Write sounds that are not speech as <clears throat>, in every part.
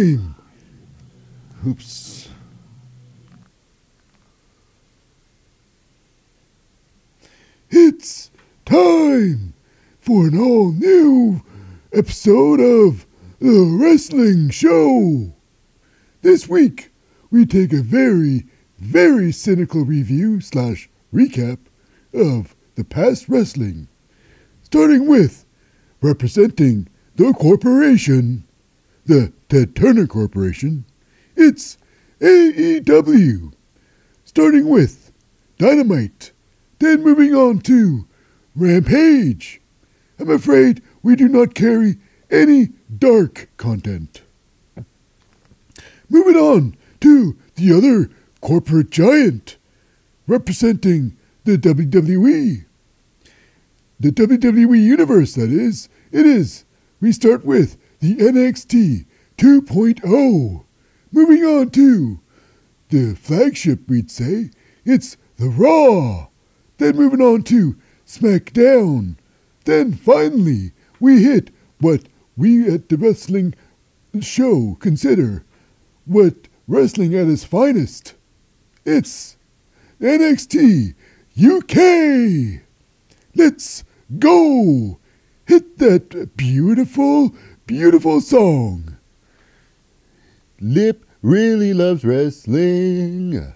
time. Oops. It's time for an all new episode of The Wrestling Show. This week, we take a very, very cynical review slash recap of the past wrestling, starting with representing the corporation, the Ted Turner Corporation. It's AEW, starting with Dynamite, then moving on to Rampage. I'm afraid we do not carry any dark content. Moving on to the other corporate giant, representing the WWE. The WWE Universe, that is. It is. We start with the NXT 2.0. Moving on to the flagship, we'd say. It's the Raw. Then moving on to SmackDown. Then finally, we hit what we at the wrestling show consider what wrestling at its finest. It's NXT UK. Let's go. Hit that beautiful, beautiful song. Lip really loves wrestling.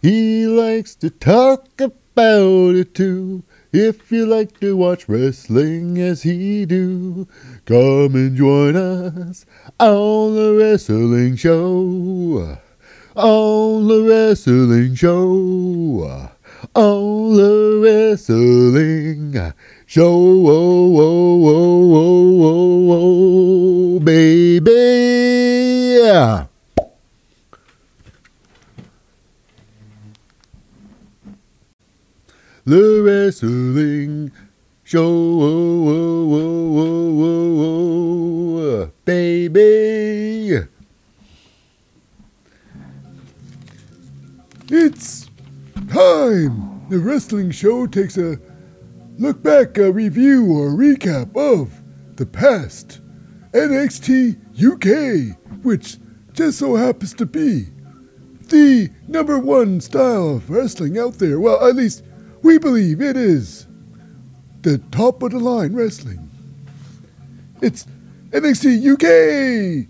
He likes to talk about it too. If you like to watch wrestling as he do, come and join us on the wrestling show. On the wrestling show. On the wrestling show. Oh, oh, oh, oh, oh, oh, baby. The wrestling show, oh, oh, oh, baby. It's time. The wrestling show takes a look back, a review or recap of the past NXT UK, which just so happens to be the number one style of wrestling out there. Well, at least we believe it is the top of the line wrestling. It's NXT UK.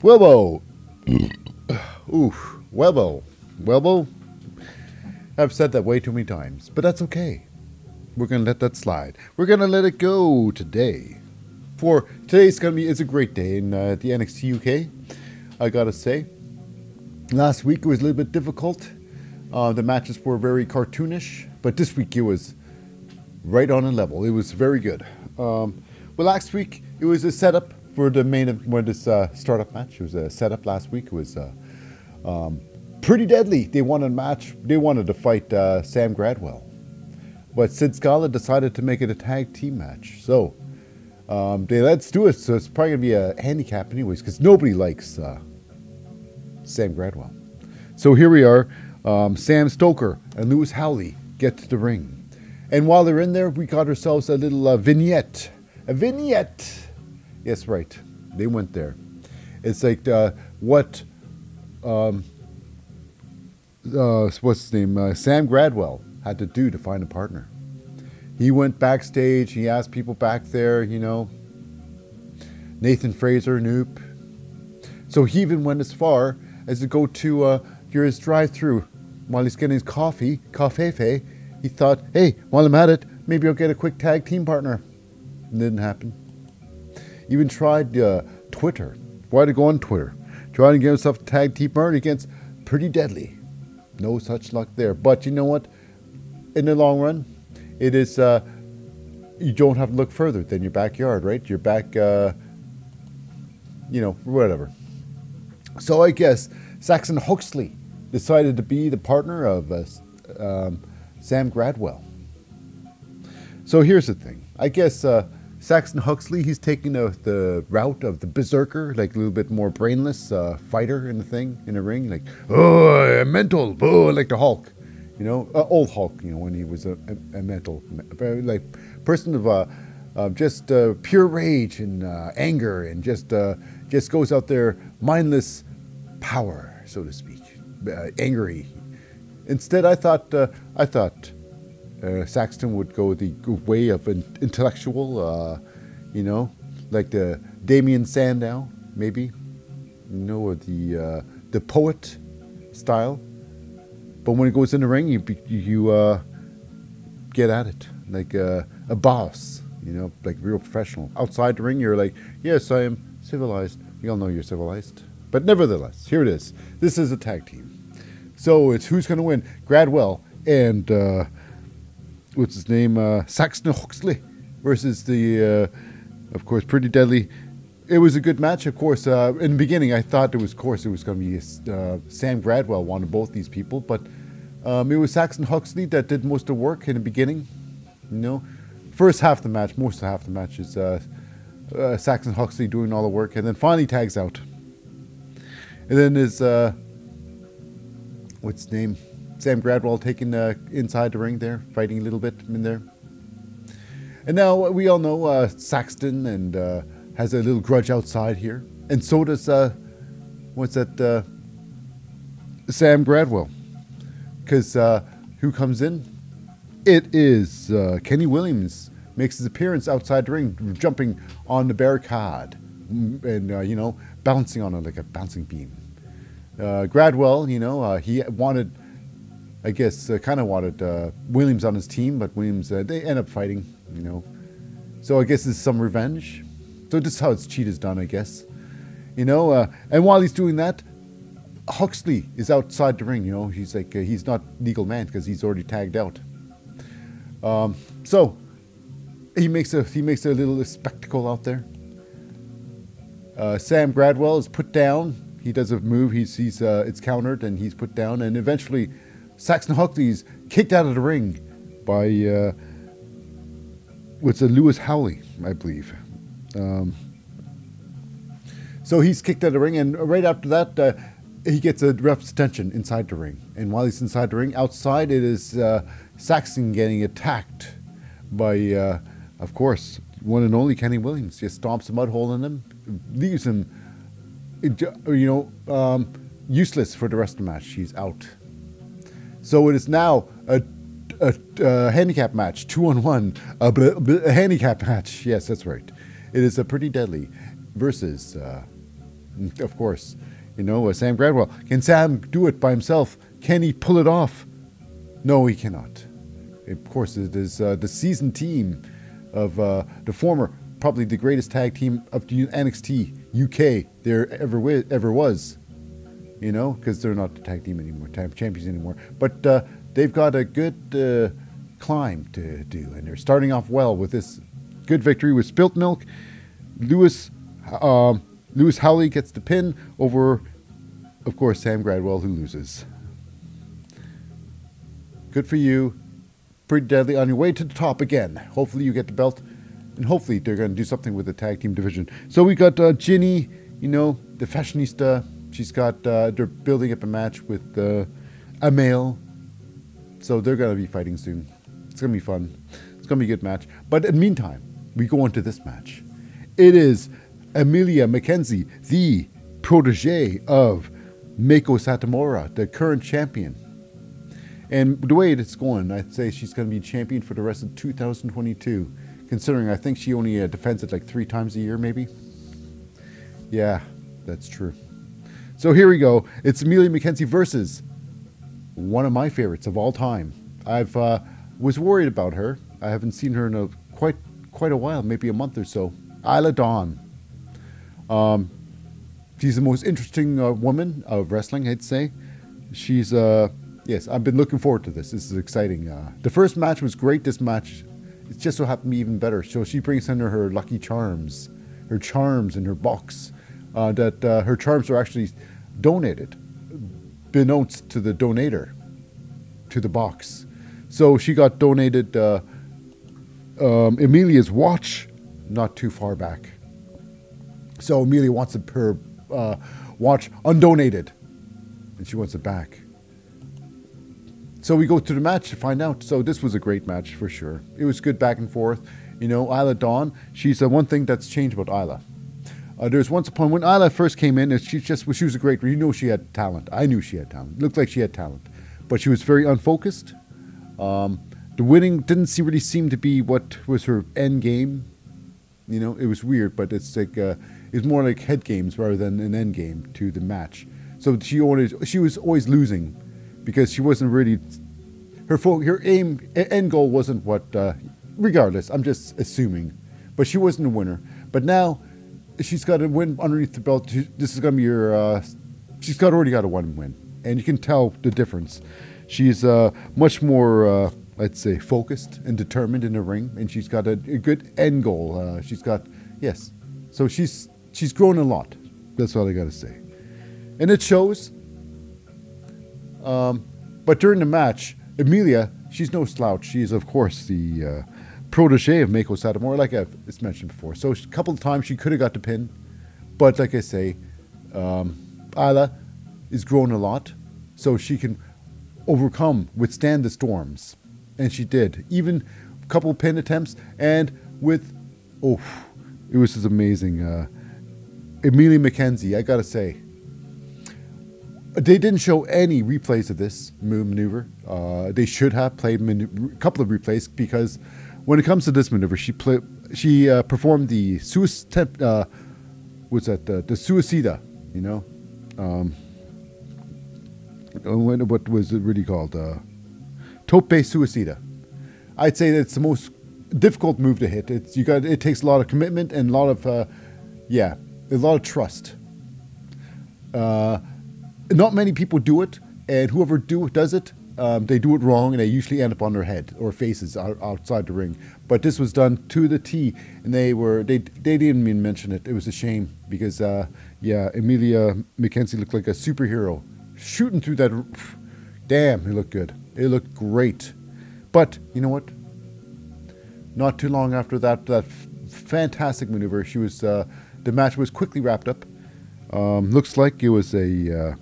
Webbo. <sighs> Oof. Webbo. Webbo. I've said that way too many times, but that's okay. We're gonna let that slide. We're gonna let it go today. For today's gonna be it's a great day in uh, the NXT UK. I gotta say, last week it was a little bit difficult. Uh, the matches were very cartoonish, but this week it was right on a level. It was very good. Um, well, last week it was a setup for the main for this uh, startup match. It was a setup last week. It was uh, um, pretty deadly. They wanted a match. They wanted to fight uh, Sam Gradwell, but Sid Scala decided to make it a tag team match. So um, they let's do it. So it's probably gonna be a handicap anyways, because nobody likes uh, Sam Gradwell. So here we are. Um, Sam Stoker and Lewis Howley get to the ring. And while they're in there, we got ourselves a little uh, vignette. A vignette. Yes, right. They went there. It's like uh, what, um, uh, what's his name? Uh, Sam Gradwell had to do to find a partner. He went backstage. He asked people back there, you know, Nathan Frazer, Noop. So he even went as far as to go to uh, his drive-through while he's getting his coffee, coffee. He thought, hey, while I'm at it, maybe I'll get a quick tag team partner. It didn't happen. Even tried uh, Twitter. Why to go on Twitter? Trying to get himself a tag team partner against Pretty Deadly. No such luck there. But you know what? In the long run, it is. Uh, you don't have to look further than your backyard, right? Your back. Uh, you know, whatever. So I guess Saxon Huxley decided to be the partner of uh, um, Sam Gradwell. So here's the thing. I guess uh, Saxon Huxley, he's taking the, the route of the berserker, like a little bit more brainless uh, fighter in the thing, in the ring. Like, oh, mental, oh, like the Hulk. You know, uh, old Hulk, you know, when he was a, a, a mental, like person of uh, uh, just uh, pure rage and uh, anger and just, uh, just goes out there mindless power, so to speak, uh, angry. Instead, I thought uh, I thought uh, Saxton would go the way of an intellectual, uh, you know, like the Damien Sandow, maybe, you know, or the uh, the poet style. But when it goes in the ring, you you uh, get at it like a boss, you know, like real professional. Outside the ring, you're like, yes, I am civilized. We all know you're civilized. But nevertheless, here it is. This is a tag team. So it's who's going to win? Gradwell and uh, what's his name? Uh, Saxon Huxley versus the, uh, of course, Pretty Deadly. It was a good match, of course. Uh, in the beginning, I thought it was, of course, it was going to be uh, Sam Gradwell wanted both these people, but um, it was Saxon Huxley that did most of the work in the beginning. You know, first half of the match, most of half the match is uh, uh, Saxon Huxley doing all the work, and then finally tags out. And then is uh, what's his name? Sam Gradwell taking uh, inside the ring there, fighting a little bit in there. And now we all know uh, Saxton and uh, has a little grudge outside here, and so does uh, what's that? Uh, Sam Gradwell, because uh, who comes in? It is uh, Kenny Williams makes his appearance outside the ring, jumping on the barricade, mm, and uh, you know bouncing on it like a bouncing beam. Uh, Gradwell, you know, uh, he wanted, I guess, uh, kind of wanted uh, Williams on his team, but Williams they end up fighting, you know. So I guess it's some revenge. So this is how it's cheat is done, I guess. You know, and while he's doing that, Huxley is outside the ring. You know, he's like he's not legal man because he's already tagged out. Um, so he makes a he makes a little spectacle out there. Uh, Sam Gradwell is put down. He does a move. He's he's uh, it's countered and he's put down. And eventually, Saxon Huxley's kicked out of the ring by uh, what's a Lewis Howley, I believe. Um, so he's kicked out of the ring, and right after that, uh, he gets a ref's attention inside the ring. And while he's inside the ring, outside it is uh, Saxon getting attacked by, uh, of course, one and only Kenny Williams. Just stomps a mud hole in him, leaves him, you know, um, useless for the rest of the match. He's out. So it is now a, a, a handicap match, two on one, a, a, handicap match. Yes, that's right. It is a pretty deadly versus, uh, of course, you know, uh, Sam Gradwell. Can Sam do it by himself? Can he pull it off? No, he cannot. Of course, it is uh, the seasoned team of uh, the former, probably the greatest tag team of the NXT UK there ever wi- ever was. You know, because they're not the tag team anymore, tag champions anymore. But uh, they've got a good uh, climb to do, and they're starting off well with this good victory with Spilt Milk. Lewis um, Lewis Howley gets the pin over, of course, Sam Gradwell, who loses. Good for you. Pretty deadly on your way to the top again. Hopefully, you get the belt, and hopefully, they're going to do something with the tag team division. So, we got uh, Jinny, you know, the fashionista. She's got, uh, they're building up a match with uh, Amale. So, they're going to be fighting soon. It's going to be fun. It's going to be a good match. But in the meantime, we go on to this match. It is Emilia McKenzie, the protege of Meiko Satomura, the current champion. And the way it's going, I'd say she's going to be champion for the rest of 2022, considering I think she only uh, defends it like three times a year, maybe. Yeah, that's true. So here we go. It's Emilia McKenzie versus one of my favorites of all time. I've uh, was worried about her. I haven't seen her in a quite quite a while, maybe a month or so. Isla Dawn. Um, she's the most interesting uh, woman of wrestling, I'd say. She's, uh, yes, I've been looking forward to this. This is exciting. Uh, the first match was great. This match, it just so happened to be even better. So she brings under her lucky charms, her charms in her box. Uh, that uh, her charms are actually donated, beknownst to the donator, to the box. So she got donated uh, um, Emilia's watch not too far back. So Emilia wants her uh, watch undonated, and she wants it back. So we go to the match to find out. So this was a great match for sure. It was good back and forth. You know, Isla Dawn, she's the one thing that's changed about Isla. Uh, there's once upon when Isla first came in, and she just she was a great. You know she had talent. I knew she had talent. Looked like she had talent, but she was very unfocused. Um, the winning didn't really seem to be what was her end game. You know, it was weird, but it's like uh, it's more like head games rather than an end game to the match. So she always she was always losing because she wasn't really her fo- her aim end goal wasn't what. Uh, regardless, I'm just assuming, but she wasn't a winner. But now she's got a win underneath the belt. This is to be her. Uh, she's got already got a one win, and you can tell the difference. She's uh, much more, uh, let's say, focused and determined in the ring, and she's got a, a good end goal. Uh, she's got yes, so she's she's grown a lot. That's all I got to say, and it shows. Um, but during the match, Emilia, she's no slouch. She's of course the uh, protege of Meiko Satomura, like I've it's mentioned before. So a couple of times she could have got the pin, but like I say, um, Isla is grown a lot, so she can overcome, withstand the storms, and she did. Even a couple pin attempts, and with oh, it was just amazing. Uh, Emilia McKenzie, I gotta say. They didn't show any replays of this maneuver. Uh, they should have played a couple of replays because when it comes to this maneuver, she play, she uh, performed the suicide. Uh, what's that? The, the suicida. You know, um, what was it really called? Uh, tope suicida. I'd say that it's the most difficult move to hit. It's you got. It takes a lot of commitment and a lot of, uh, yeah, a lot of trust. Uh, not many people do it, and whoever do does it um, they do it wrong and they usually end up on their head or faces out, outside the ring. But this was done to the T, and they were they they didn't even mention it. It was a shame because uh, yeah, Emilia McKenzie looked like a superhero shooting through that. Damn, he looked good. It looked great. But you know what? Not too long after that that fantastic maneuver, she was uh, the match was quickly wrapped up. Um, looks like it was a uh,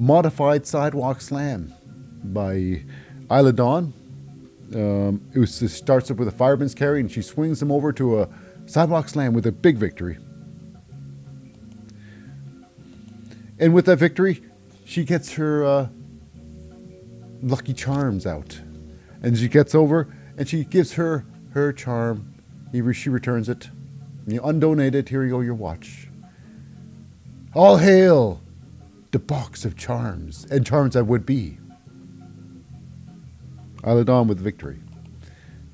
modified sidewalk slam by Isla Dawn. Um, it, was, it starts up with a fireman's carry, and she swings him over to a sidewalk slam with a big victory. And with that victory, she gets her uh, lucky charms out, and she gets over and she gives her her charm. He, she returns it. You undonated. Here you go, your watch. All hail the box of charms and charms that would be. Isla Dawn with victory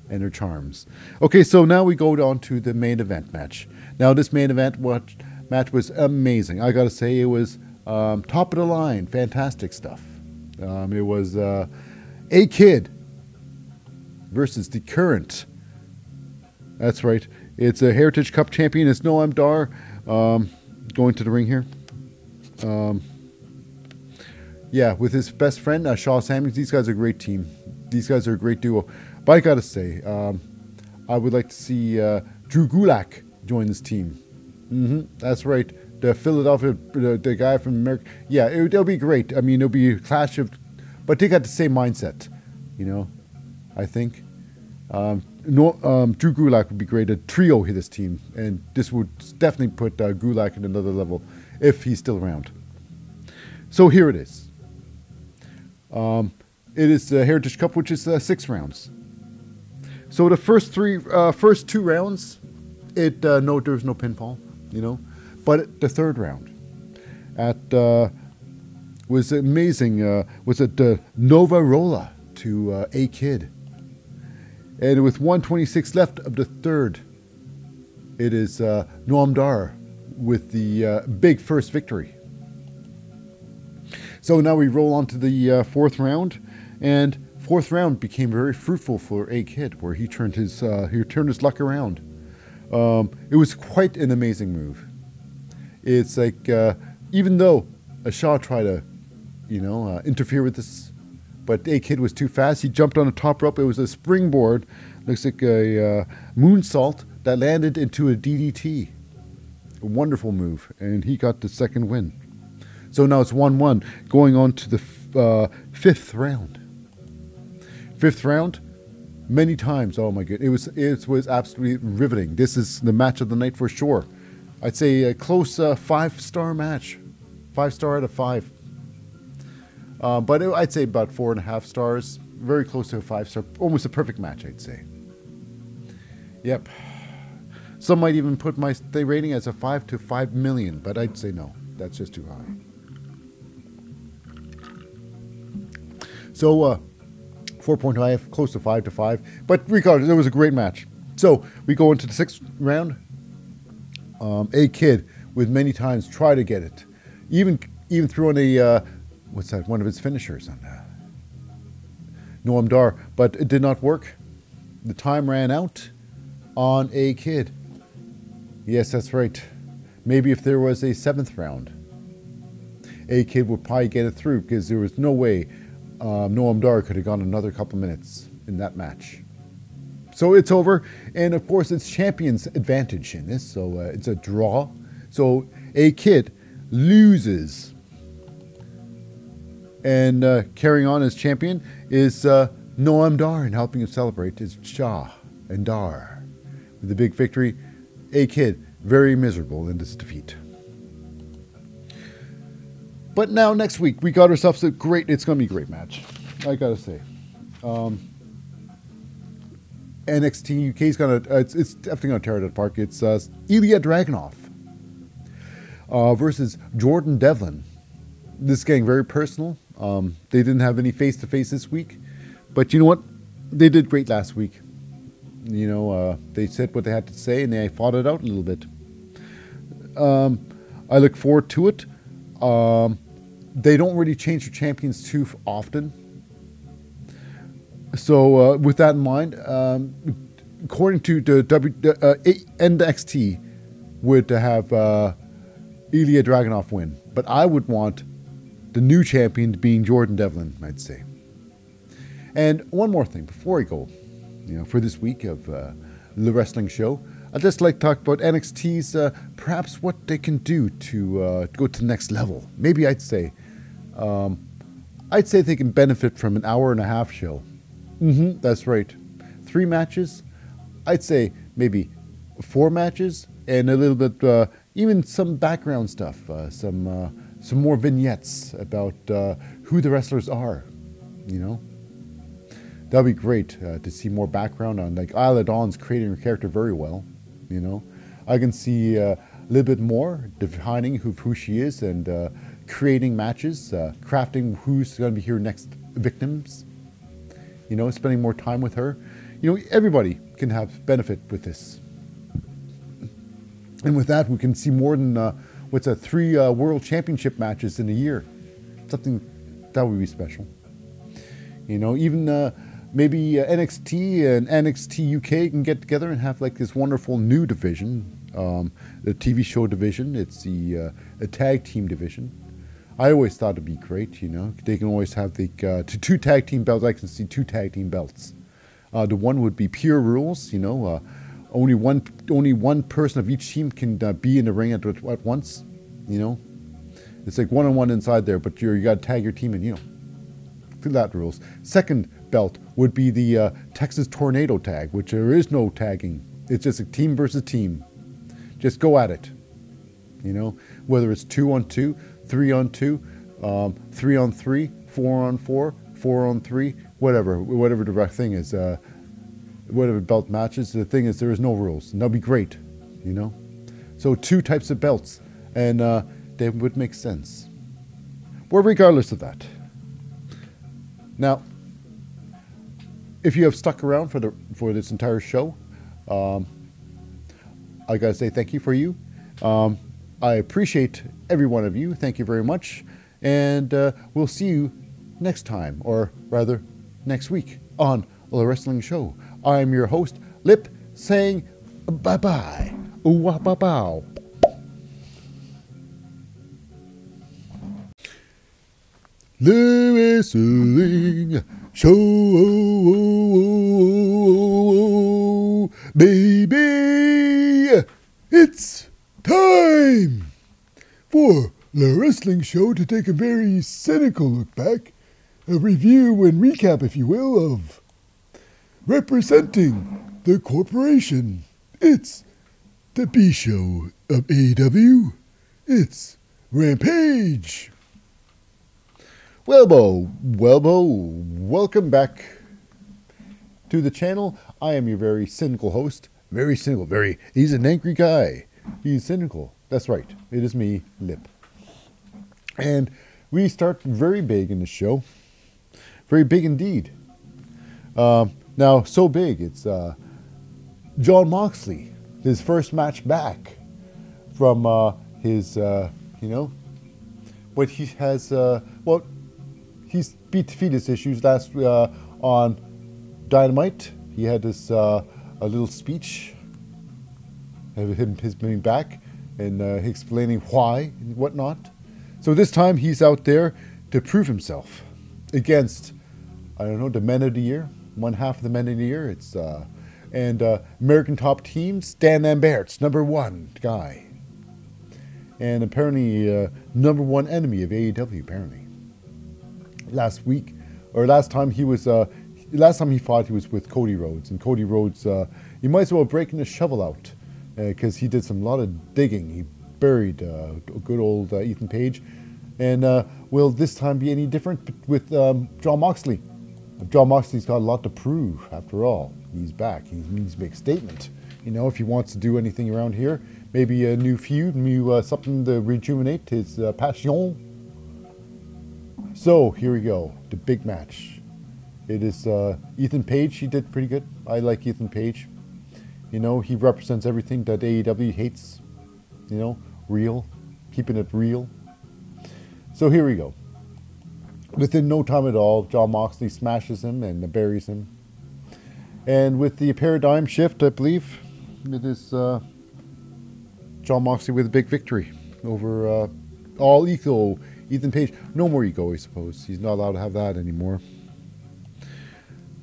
and her charms. Okay, so now we go on to the main event match. Now, this main event what, match was amazing. I got to say, it was um, top of the line, fantastic stuff. Um, it was uh, a kid versus the current. That's right. It's a Heritage Cup champion. It's Noam Dar um, going to the ring here. Um, yeah, with his best friend uh, Sha Samuels. These guys are a great team these guys are a great duo. But I gotta say, um, I would like to see uh, Drew Gulak join this team. Mm-hmm, that's right. The Philadelphia, the, the guy from America. Yeah, it, will be great. I mean, it'll be a clash of, but they got the same mindset, you know. I think. Um, no, um, Drew Gulak would be great. A trio hit this team, and this would definitely put uh, Gulak at another level if he's still around. So here it is. Um, it is the Heritage Cup, which is uh, six rounds. So the first three, uh, first two rounds, it uh, no, there's no pinfall, you know, but the third round, at uh, was amazing. Uh, was it the Nova Roller to uh, a kid, and with 126 left of the third, it is uh, Noam Dar with the uh, big first victory. So now we roll on to the uh, fourth round. And fourth round became very fruitful for a kid, where he turned his uh, he turned his luck around. Um, it was quite an amazing move. It's like uh, even though Sha tried to, you know, uh, interfere with this, but a kid was too fast. He jumped on the top rope. It was a springboard, looks like a uh, moonsault that landed into a DDT. A wonderful move, and he got the second win. So now it's one-one, going on to the uh, fifth round. Fifth round, many times. Oh my god, it was it was absolutely riveting. This is the match of the night for sure. I'd say a close uh, five star match, five star out of five. Uh, but it, I'd say about four and a half stars, very close to a five star, almost a perfect match, I'd say. Yep. Some might even put my rating as a five to five million, but I'd say no, that's just too high. So, uh, 4.5, close to 5 to 5. But regardless, it was a great match. So, we go into the sixth round. Um, a kid with many times try to get it. Even even threw a, uh, what's that, one of his finishers on uh, Noam Dar, but it did not work. The time ran out on a kid. Yes, that's right. Maybe if there was a seventh round, a kid would probably get it through because there was no way um, Noam Dar could have gone another couple minutes in that match. So it's over, and of course it's champion's advantage in this. So uh, it's a draw. So a kid loses, and uh, carrying on as champion is uh, Noam Dar, and helping him celebrate is Sha and Dar with the big victory. A kid very miserable in this defeat. But now next week we got ourselves a great. It's going to be a great match. I gotta say. Um, NXT UK is gonna. Uh, it's, it's, definitely gonna tear it apart. It's uh, Ilya Dragunov uh, versus Jordan Devlin. This is getting very personal. Um, they didn't have any face to face this week, but you know what? They did great last week. You know, uh, they said what they had to say and they fought it out a little bit. Um, I look forward to it. Um, they don't really change their champions too often. So uh, with that in mind, um, according to the W uh, NXT, would have uh, Ilya Dragunov win, but I would want the new champion being Jordan Devlin. I'd say. And one more thing before I go, you know, for this week of uh, the wrestling show, I'd just like to talk about NXT's uh, perhaps what they can do to uh, go to the next level. Maybe I'd say um, I'd say they can benefit from an hour and a half show. Mm-hmm, that's right. Three matches. I'd say maybe four matches and a little bit, uh, even some background stuff, uh, some uh, some more vignettes about uh, who the wrestlers are. You know, that'd be great uh, to see more background on. Like Isla Dawn's creating her character very well. You know, I can see uh, a little bit more defining who, who she is and creating matches, uh, crafting who's going to be here next victims, you know, spending more time with her. You know, everybody can have benefit with this. And with that, we can see more than uh, what's a three uh, world championship matches in a year. Something that would be special. You know, even uh, maybe uh, NXT and NXT UK can get together and have like this wonderful new division, um, the TV show division. It's the uh, a tag team division I always thought it'd be great, you know. They can always have the uh, two tag team belts. I can see two tag team belts. Uh, the one would be pure rules, you know. Uh, only one only one person of each team can uh, be in the ring at, at once, you know. It's like one on one inside there, but you you got to tag your team in, you know. That rules. Second belt would be the uh, Texas Tornado tag, which there is no tagging. It's just a team versus team. Just go at it. You know, whether it's two on two, three on two, um, three on three, four on four, four on three, whatever, whatever the thing is, uh, whatever belt matches. The thing is, there is no rules, and that'd be great, you know. So two types of belts, and uh, they would make sense. Well, regardless of that. Now, if you have stuck around for the for this entire show, um, I gotta say thank you for you. Um, I appreciate every one of you. Thank you very much. And uh, we'll see you next time, or rather, next week on The Wrestling Show. I am your host, Lip, saying bye bye. Ooh, ba bow. The Wrestling Show, baby. It's time for the wrestling show to take a very cynical look back, a review and recap, if you will, of representing the corporation. It's the B show of AEW. It's Rampage. Welbo, Welbo, welcome back to the channel. I am your very cynical host. Very cynical, very, he's an angry guy. He's cynical. That's right. It is me, Lip. And we start very big in the show. Very big indeed. Um, now, so big, it's uh, Jon Moxley, his first match back from uh, his, uh, you know, what he has, uh, well, he's beat fetus issues last uh, on Dynamite. He had this uh, a little speech him his being back and uh, explaining why and whatnot. So this time he's out there to prove himself against I don't know the men of the year, one half of the men of the year. It's uh, and uh, American Top Team Stan Lambert's number one guy, and apparently uh, number one enemy of AEW. Apparently, last week or last time he was uh, last time he fought he was with Cody Rhodes, and Cody Rhodes uh, he might as well breaking the shovel out because he did some lot of digging. He buried uh, good old uh, Ethan Page. And uh, will this time be any different with um, Jon Moxley? Jon Moxley's got a lot to prove, after all. He's back. He needs to make a statement. You know, if he wants to do anything around here, maybe a new feud, new uh, something to rejuvenate his uh, passion. So here we go, the big match. It is uh, Ethan Page. He did pretty good. I like Ethan Page. You know, he represents everything that AEW hates. You know, real, keeping it real. So here we go. Within no time at all, Jon Moxley smashes him and buries him. And with the paradigm shift, I believe, it is uh, Jon Moxley with a big victory over uh, all ego Ethan Page. No more ego, I suppose. He's not allowed to have that anymore.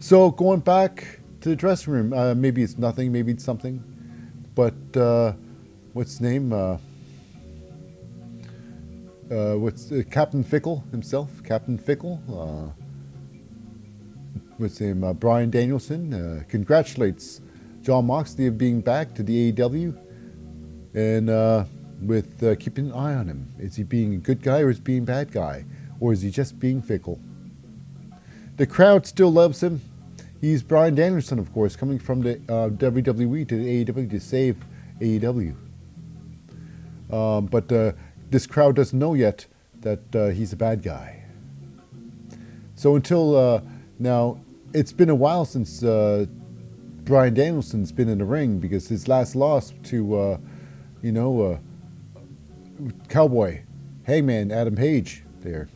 So going back to the dressing room, uh, maybe it's nothing, maybe it's something. But uh, what's name? Uh, uh, what's uh, Captain Fickle himself? Captain Fickle. Uh, what's name? Bryan Danielson congratulates Jon Moxley of being back to the AEW, and with keeping an eye on him. Is he being a good guy or is he being bad guy, or is he just being fickle? The crowd still loves him. He's Bryan Danielson, of course, coming from the uh, WWE to the AEW to save AEW. Um, but uh, this crowd doesn't know yet that uh, he's a bad guy. So until uh, now, it's been a while since uh, Bryan Danielson's been in the ring because his last loss to, uh, you know, Cowboy, Hangman, Adam Page, there,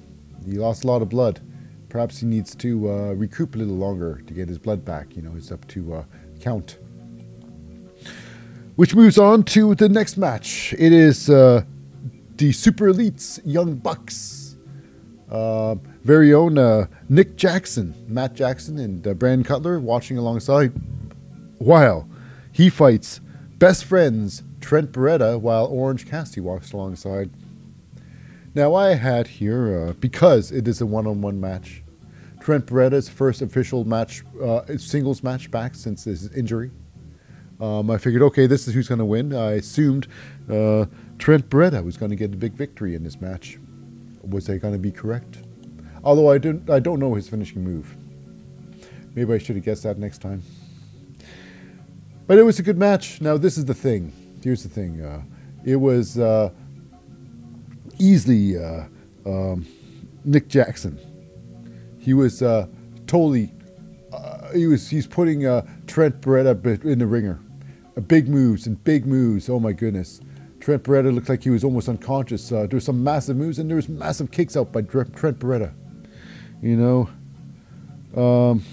he lost a lot of blood. Perhaps he needs to uh, recoup a little longer to get his blood back. You know, it's up to count. Which moves on to the next match. It is uh, the Super Elites Young Bucks. Uh, very own uh, Nick Jackson, Matt Jackson, and uh, Brandon Cutler watching alongside while he fights best friends Trent Beretta while Orange Cassidy walks alongside. Now, I had here, uh, because it is a one on one match, Trent Beretta's first official match, uh, singles match back since his injury. Um, I figured, okay, this is who's going to win. I assumed uh, Trent Beretta was going to get a big victory in this match. Was I going to be correct? Although I don't, I don't know his finishing move. Maybe I should have guessed that next time. But it was a good match. Now this is the thing. Here's the thing. Uh, it was uh, easily uh, um, Nick Jackson. He was uh, totally. Uh, he was. He's putting uh, Trent Beretta in the ringer. big moves and big moves. Oh my goodness. Trent Beretta looked like he was almost unconscious. Uh, there were some massive moves, and there was massive kicks out by Trent Beretta. You know, um,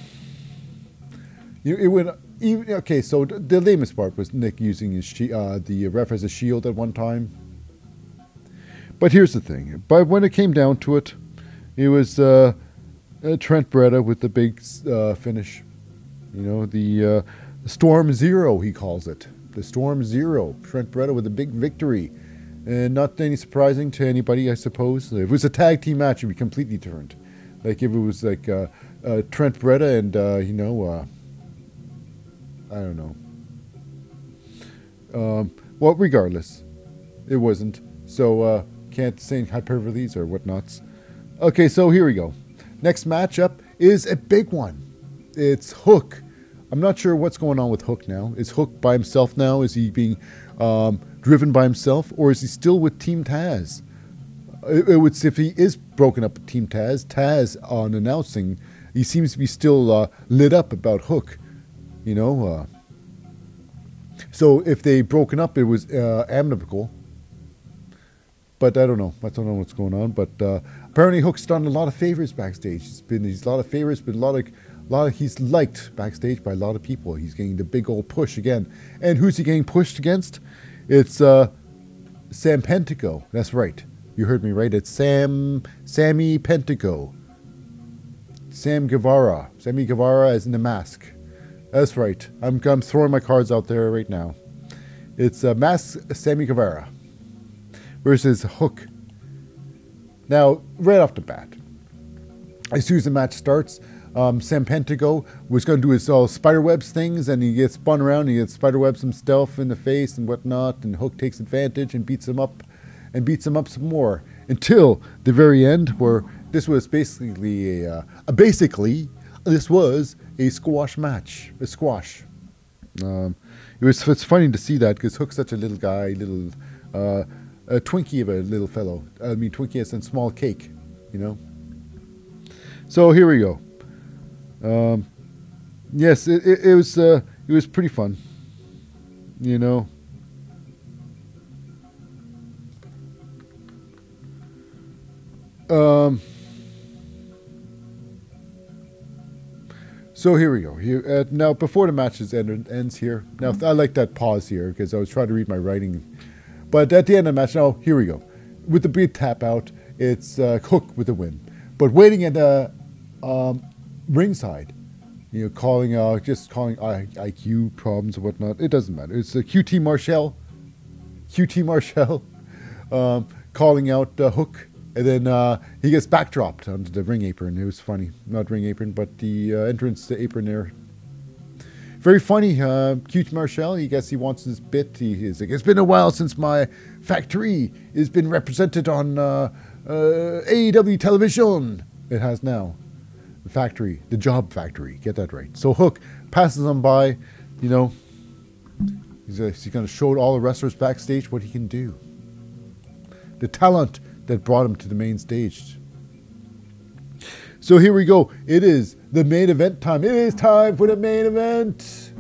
you, it went. Even, okay, so the lamest part was Nick using his uh, the ref as a shield at one time. But here's the thing: but when it came down to it, it was uh, uh, Trent Beretta with the big uh, finish. You know, the uh, Strong Zero, he calls it the Strong Zero. Trent Beretta with a big victory. And not any surprising to anybody, I suppose. If it was a tag team match, it would be completely different. Like if it was like uh, uh, Trent Beretta and, you know, I don't know. Um, Well, regardless, it wasn't. So can't say hyperboles or whatnots. Okay, so here we go. Next matchup is a big one. It's Hook. I'm not sure what's going on with Hook now. Is Hook by himself now? Is he being um, driven by himself, or is he still with Team Taz? It, it would if he is broken up with Team Taz. Taz on announcing, he seems to be still uh, lit up about Hook. You know. Uh, so if they broken up, it was uh, amicable. But I don't know. I don't know what's going on. But uh, apparently, Hook's done a lot of favors backstage. He's been he's a lot of favors, but a lot of a lot of he's liked backstage by a lot of people. He's getting the big old push again. And who's he getting pushed against? It's uh, Serpentico. That's right. You heard me right. It's Sam Sammy Pentico. Sam Guevara. Sammy Guevara is in the mask. That's right. I'm, I'm throwing my cards out there right now. It's uh, Mask Sammy Guevara versus Hook. Now, right off the bat, as soon as the match starts, um, Serpentico was going to do his all spiderwebs things, and he gets spun around. And he gets spiderwebs himself in the face and whatnot, and Hook takes advantage and beats him up, and beats him up some more until the very end, where this was basically a, uh, a basically this was a squash match, a squash. Um, it was it's funny to see that because Hook's such a little guy, little uh, a Twinkie of a little fellow. I mean, Twinkie is a small cake, you know. So here we go. Um, yes, it, it, it was uh, it was pretty fun, you know. Um, so here we go. Here, uh, now, before the matches end, ends here, now I like that pause here because I was trying to read my writing. But at the end of the match, now here we go. With the big tap out, it's uh, Hook with the win. But waiting at the um, ringside, you know, calling uh, just calling IQ problems and whatnot. It doesn't matter. It's a QT Marshall, QT Marshall, <laughs> um, calling out uh, Hook, and then uh, he gets backdropped onto the ring apron. It was funny, not ring apron, but the uh, entrance to apron there. Very funny. Uh, QT Marshall, he guess he wants his bit. He, he's like, it's been a while since my factory has been represented on uh, AEW television. It has now the factory, the job factory. Get that right. So Hook passes them by, you know. He's, uh, he's going to show all the wrestlers backstage what he can do. The talent that brought him to the main stage. So here we go. It is the main event time. It is time for the main event.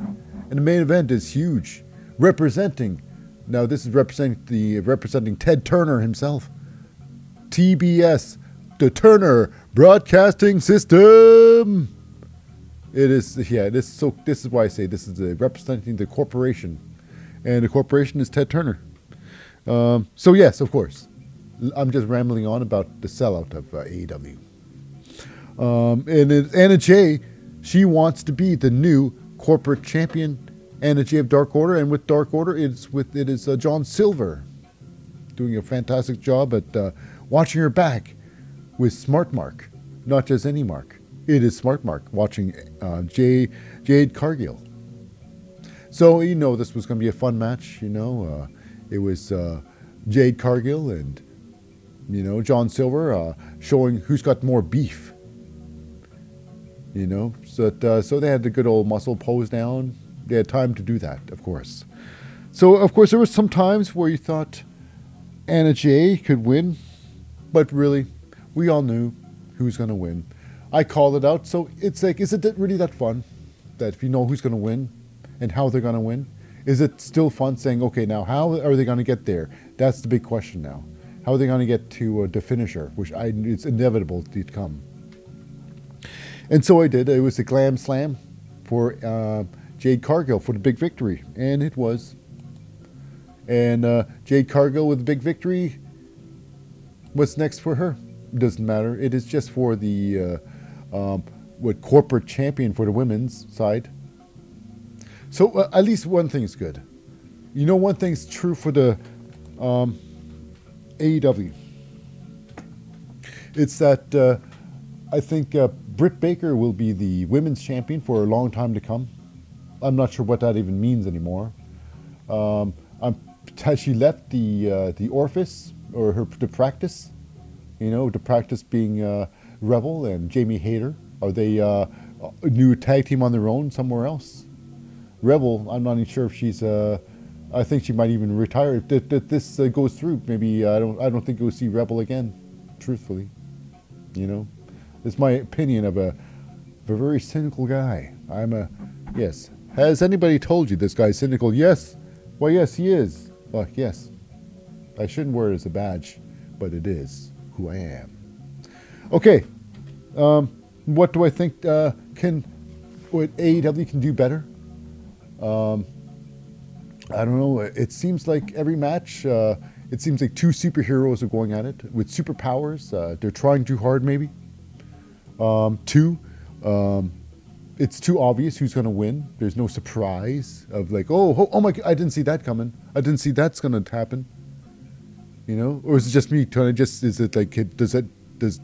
And the main event is huge. Representing now this is representing the representing Ted Turner himself. TBS, the Turner broadcasting system. It is yeah. This so this is why I say this is representing the corporation, and the corporation is Ted Turner. Um, so yes, of course, I'm just rambling on about the sellout of uh, AEW. Um, and Anna Jay, she wants to be the new corporate champion. Anna Jay of Dark Order, and with Dark Order, it's with it is uh, John Silver, doing a fantastic job at uh, watching her back with Smart Mark, not just any Mark. It is Smart Mark watching uh, Jay, Jade Cargill. So you know this was going to be a fun match. You know, uh, it was uh, Jade Cargill and you know John Silver uh, showing who's got more beef. You know, so that, uh, so they had the good old muscle pose down. They had time to do that, of course. So of course there was some times where you thought Anna Jay could win, but really we all knew who's going to win. I called it out. So it's like, is it really that fun that if you know who's going to win and how they're going to win? Is it still fun saying, okay, now how are they going to get there? That's the big question now. How are they going to get to uh, the finisher, which I, it's inevitable to come. And so I did. It was a glam slam for uh, Jade Cargill for the big victory, and it was. And uh, Jade Cargill with the big victory. What's next for her? doesn't matter. It is just for the uh, um, what corporate champion for the women's side. So uh, at least one thing is good. You know, one thing's true for the um, AEW. It's that uh, I think uh, Britt Baker will be the women's champion for a long time to come. I'm not sure what that even means anymore. Um, I'm has she left the uh, the orifice or her the practice? You know, the practice being uh, Rebel and Jamie Hayter. Are they uh, a new tag team on their own somewhere else? Rebel, I'm not even sure if she's. Uh, I think she might even retire if, if, if this uh, goes through. Maybe I don't. I don't think we'll see Rebel again. Truthfully, you know, it's my opinion of a, of a very cynical guy. I'm a yes. Has anybody told you this guy's cynical? Yes. Well, yes, he is. Well, yes. I shouldn't wear it as a badge, but it is who I am. Okay. Um, what do I think uh, can what AEW can do better? Um, I don't know. It seems like every match, uh, it seems like two superheroes are going at it with superpowers. Uh, they're trying too hard, maybe. Um, two, um, it's too obvious who's going to win. There's no surprise of like, oh, oh, oh my, I didn't see that coming. I didn't see that's going to happen. You know, or is it just me trying to just? Is it like, does it does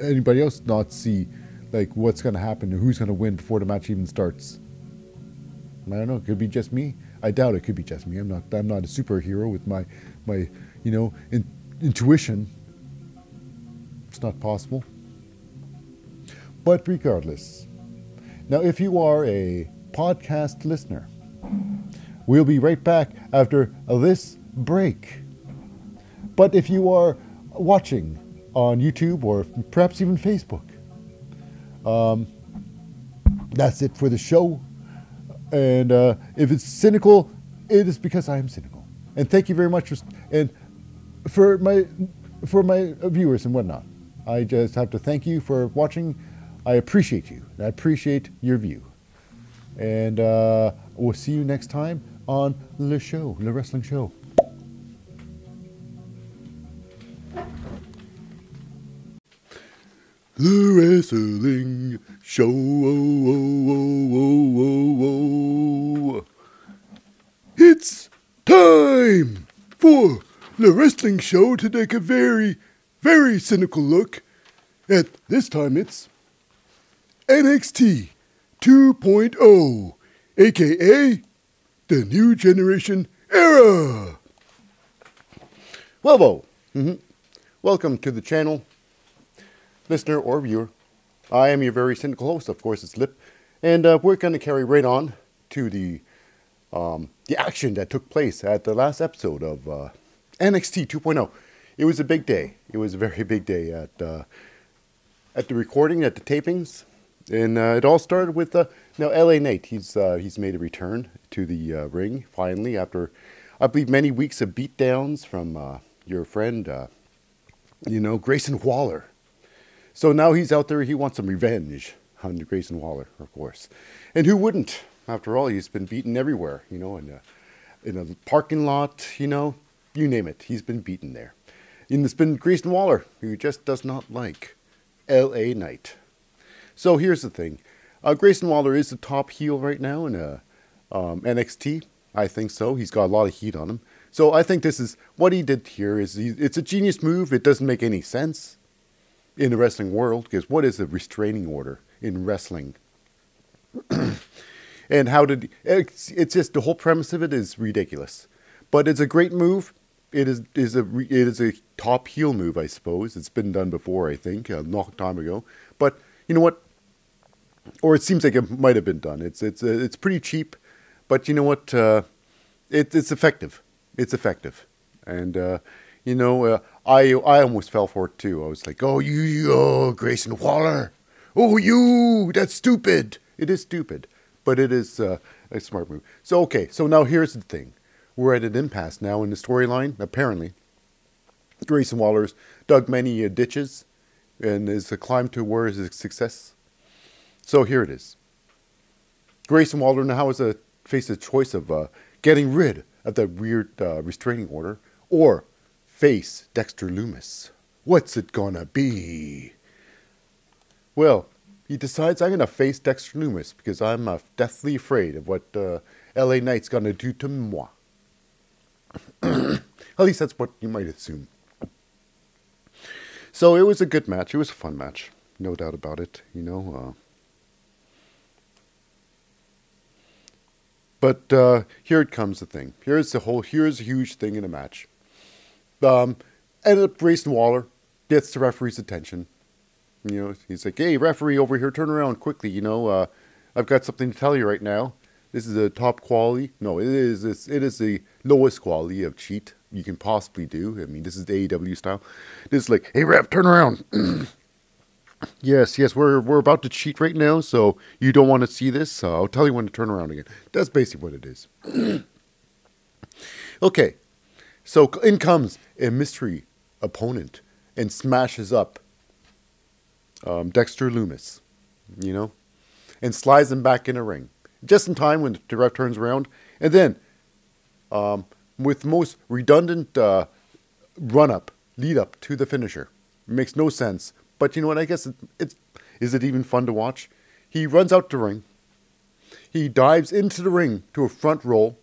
anybody else not see like what's going to happen and who's going to win before the match even starts? I don't know. It could be just me. I doubt it could be just me. I'm not. I'm not a superhero with my my you know in, intuition. It's not possible. But regardless, now if you are a podcast listener, we'll be right back after this break. But if you are watching on YouTube or perhaps even Facebook, um, that's it for the show. And uh, if it's cynical, it is because I am cynical. And thank you very much for and for my for my viewers and whatnot. I just have to thank you for watching. I appreciate you. I appreciate your view. And uh, we'll see you next time on Le Show, Le Wrestling Show. The Wrestling Show. Oh, oh, oh, it's time for the wrestling show to take a very, very cynical look at this time it's NXT 2.0, aka the New Generation Era. Well, mm-hmm. welcome to the channel, listener or viewer. I am your very cynical host, of course, it's Lip, and uh, we're going to carry right on to the um, the action that took place at the last episode of uh, NXT 2.0. It was a big day. It was a very big day at uh, at the recording, at the tapings, and uh, it all started with uh, now LA Knight. He's uh, he's made a return to the uh, ring finally after I believe many weeks of beatdowns from uh, your friend, uh, you know Grayson Waller. So now he's out there. He wants some revenge on Grayson Waller, of course, and who wouldn't? After all, he's been beaten everywhere. You know, in a in a parking lot. You know, you name it. He's been beaten there. And it's been Grayson Waller who just does not like LA Knight. So here's the thing uh, Grayson Waller is the top heel right now in uh, um, NXT. I think so. He's got a lot of heat on him. So I think this is what he did here is he, it's a genius move. It doesn't make any sense in the wrestling world because what is a restraining order in wrestling? <clears throat> and how did it's, it's just the whole premise of it is ridiculous, but it's a great move. It is is a it is a top heel move, I suppose. It's been done before, I think, a long time ago. But you know what? Or it seems like it might have been done. It's it's uh, it's pretty cheap, but you know what? Uh, it, it's effective. It's effective, and uh, you know uh, I I almost fell for it too. I was like, oh you, oh Grayson Waller, oh you, that's stupid. It is stupid, but it is uh, a smart move. So okay, so now here's the thing: we're at an impasse now in the storyline. Apparently, Grayson Waller's dug many uh, ditches and is a climb to where is his success. So here it is. Grayson Waller now has a face a choice of uh, getting rid of that weird uh, restraining order or face Dexter Lumis. What's it gonna be? Well, he decides I'm gonna face Dexter Lumis because I'm uh, deathly afraid of what uh, LA Knight's gonna do to moi. <clears throat> At least that's what you might assume. So it was a good match. It was a fun match, no doubt about it. You know. Uh, But uh, here it comes. The thing. Here's the whole. Here's a huge thing in a match. Um, ended up Grayson Waller gets the referee's attention. You know, he's like, "Hey, referee over here, turn around quickly. You know, uh, I've got something to tell you right now. This is a top quality. No, it is. It is the lowest quality of cheat you can possibly do. I mean, this is the AEW style. This is like, hey, ref, turn around. <clears throat> yes, yes, we're we're about to cheat right now, so you don't want to see this. So I'll tell you when to turn around again. That's basically what it is. <clears throat> okay, so in comes a mystery opponent and smashes up um, Dexter Lumis, you know, and slides him back in a ring just in time when the ref turns around, and then um, with most redundant uh, run up, lead up to the finisher. It makes no sense. But you know what? I guess it, it's is it even fun to watch? He runs out to ring. He dives into the ring to a front roll,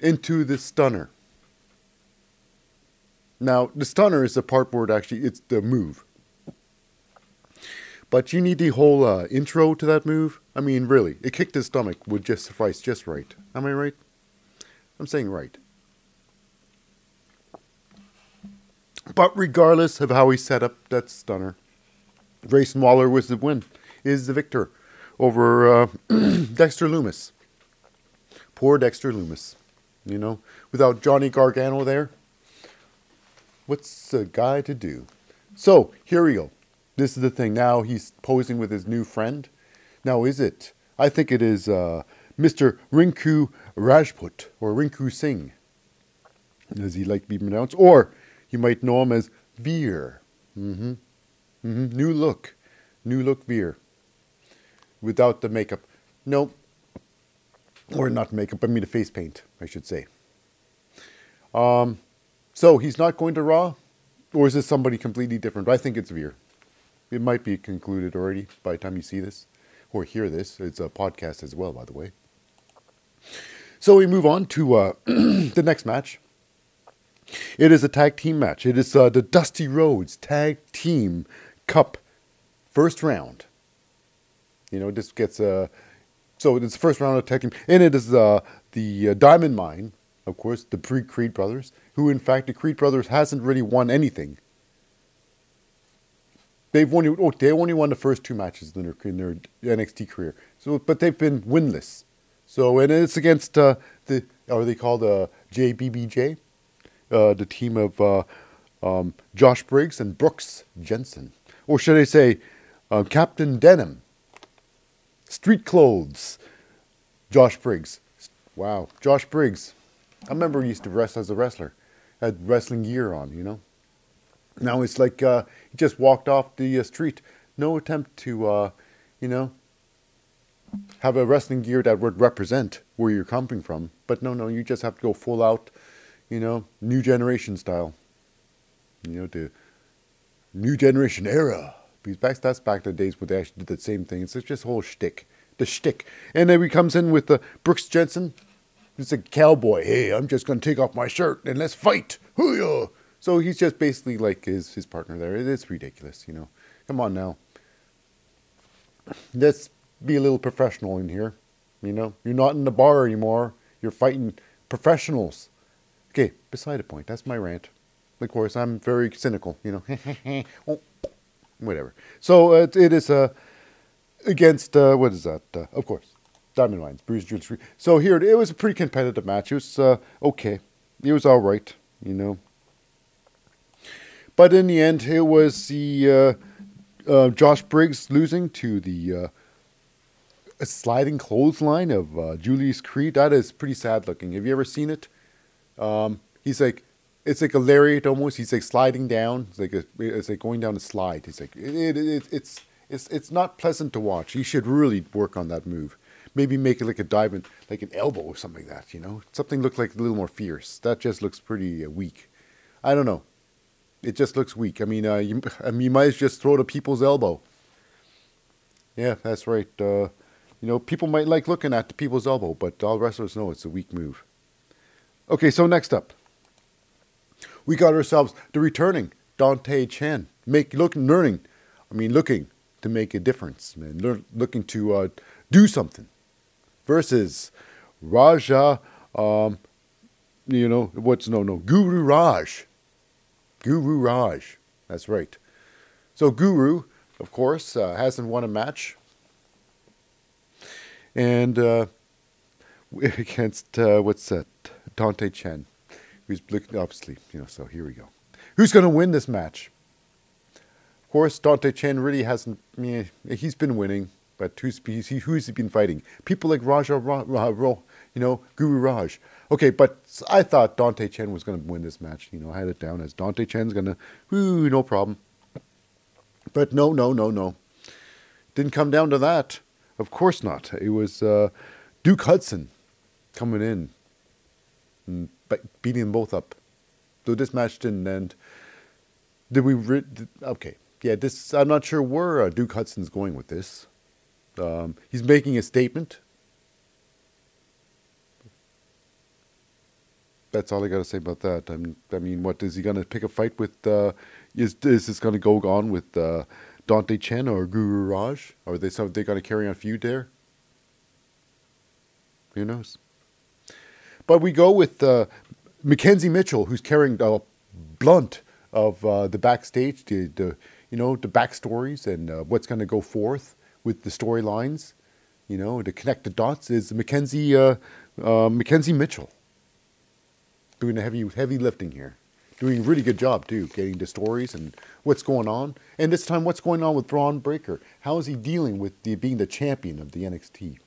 into the stunner. Now the stunner is the part where it actually it's the move. But you need the whole uh, intro to that move. I mean, really, it kicked his stomach would just suffice just right. Am I right? I'm saying right. But regardless of how he set up that stunner, Grayson Waller was the win, is the victor over uh, <clears throat> Dexter Lumis. Poor Dexter Lumis, You know, without Johnny Gargano there, what's a guy to do? So here we go. This is the thing. Now he's posing with his new friend. Now is it? I think it is uh, Mr. Rinku Rajput or Rinku Singh, as he like to be pronounced, or you might know him as Veer. Mm-hmm. Mm-hmm. New look. New look Veer. Without the makeup. no, Or not makeup, I mean the face paint, I should say. Um, so he's not going to Raw? Or is this somebody completely different? I think it's Veer. It might be concluded already by the time you see this or hear this. It's a podcast as well, by the way. So we move on to uh, <clears throat> the next match. It is a tag team match. It is uh, the Dusty Rhodes Tag Team Cup first round. You know, this gets a. Uh, so it's the first round of tag and it is uh, the uh, Diamond Mine, of course, the pre Creed brothers, who in fact the Creed brothers hasn't really won anything. They've only oh, they only won the first two matches in their, in their NXT career. So, but they've been winless. So, and it's against uh, the are they called uh, JBBJ? uh, the team of uh, um, Josh Briggs and Brooks Jensen. Or should I say, uh, Captain Denim, Street Clothes, Josh Briggs. Wow, Josh Briggs. I remember he used to wrestle as a wrestler, had wrestling gear on, you know. Now it's like uh, he just walked off the uh, street. No attempt to, uh, you know, have a wrestling gear that would represent where you're coming from. But no, no, you just have to go full out you know, new generation style. You know, the new generation era. Because back that's back to the days where they actually did the same thing. It's just whole shtick. The shtick. And then he comes in with the Brooks Jensen. He's a cowboy. Hey, I'm just gonna take off my shirt and let's fight. Hoo-yah! So he's just basically like his his partner there. It's ridiculous, you know. Come on now. Let's be a little professional in here. You know, you're not in the bar anymore. You're fighting professionals. Okay, beside the point. That's my rant. Of course, I'm very cynical, you know. <laughs> oh, whatever. So uh, it is uh, against, uh, what is that? Uh, of course, Diamond Mines, Bruce Jules. So here, it was a pretty competitive match. It was uh, okay. It was all right, you know. But in the end, it was the uh, Josh Briggs losing to the sliding clothesline of Julius Creed. That is pretty sad looking. Have you ever seen it? Um, he's like, it's like a lariat almost. He's like sliding down. It's like a, it's like going down a slide. He's like, it, it, it, it's it's it's not pleasant to watch. He should really work on that move. Maybe make it like a dive, like an elbow or something like that. You know, something look like a little more fierce. That just looks pretty uh, weak. I don't know. It just looks weak. I mean, uh, you, I mean, you might just throw to people's elbow. Yeah, that's right. Uh, you know, people might like looking at the people's elbow, but all wrestlers know it's a weak move. Okay, so next up, we got ourselves the returning Dante Chen, make look learning, I mean looking to make a difference, man, looking to uh, do something, versus Raja, um, you know, what's no, no, Guru Raj. Guru Raj. That's right. So Guru, of course, uh, hasn't won a match. And uh, <laughs> against, uh, what's that? Dante Chen, who's obviously, you know, so here we go. Who's going to win this match? Of course, Dante Chen really hasn't, he's been winning, but who's, who's he been fighting? People like Raja, Ra, Ra, Ra, you know, Guru Raj. Okay, but I thought Dante Chen was going to win this match. You know, I had it down as Dante Chen's going to, whoo, no problem. But no, no, no, no. Didn't come down to that. Of course not. It was uh, Duke Hudson coming in and beating them both up. So this match didn't end. Did we? Re- did, okay, yeah. This I'm not sure where uh, Duke Hudson's going with this. Um, he's making a statement that's all I got to say about that. I'm, I mean, what is he going to pick a fight with? Uh, is is this going to go on with uh, Dante Chen or Guru Raj? Are they they going to carry on feud there? Who knows? But we go with uh, McKenzie Mitchell, who's carrying the blunt of uh, the backstage, the, the you know the backstories and uh, what's going to go forth with the storylines. You know, to connect the dots is McKenzie uh, McKenzie Mitchell doing the heavy heavy lifting here. Doing a really good job too, getting the stories and what's going on. And this time, what's going on with Bron Breakker? How is he dealing with the, being the champion of the NXT?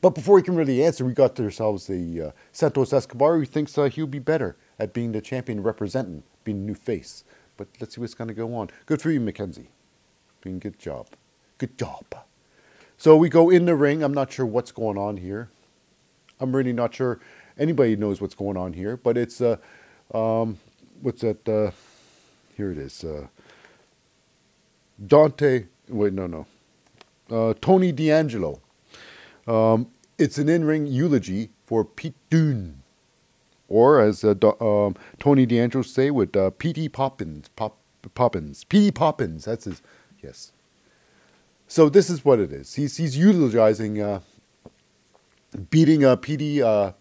But before we can really answer, we got ourselves the uh, Santos Escobar who thinks uh, he'll be better at being the champion representing, being a new face. But let's see what's going to go on. Good for you, McKenzie. Doing good job. Good job. So we go in the ring. I'm not sure what's going on here. I'm really not sure anybody knows what's going on here, but it's uh, um, what's that? Uh, here it is. Uh, Dante. Wait, no, no. Uh, Tony D'Angelo. Um, it's an in-ring eulogy for Pete Dunne, or as uh, um, Tony D'Angelo say with uh. Poppins. Pop, Poppins. P.T. Poppins. That's his. Yes. So this is what it is. He's he's eulogizing, uh, beating uh, P.T. Uh,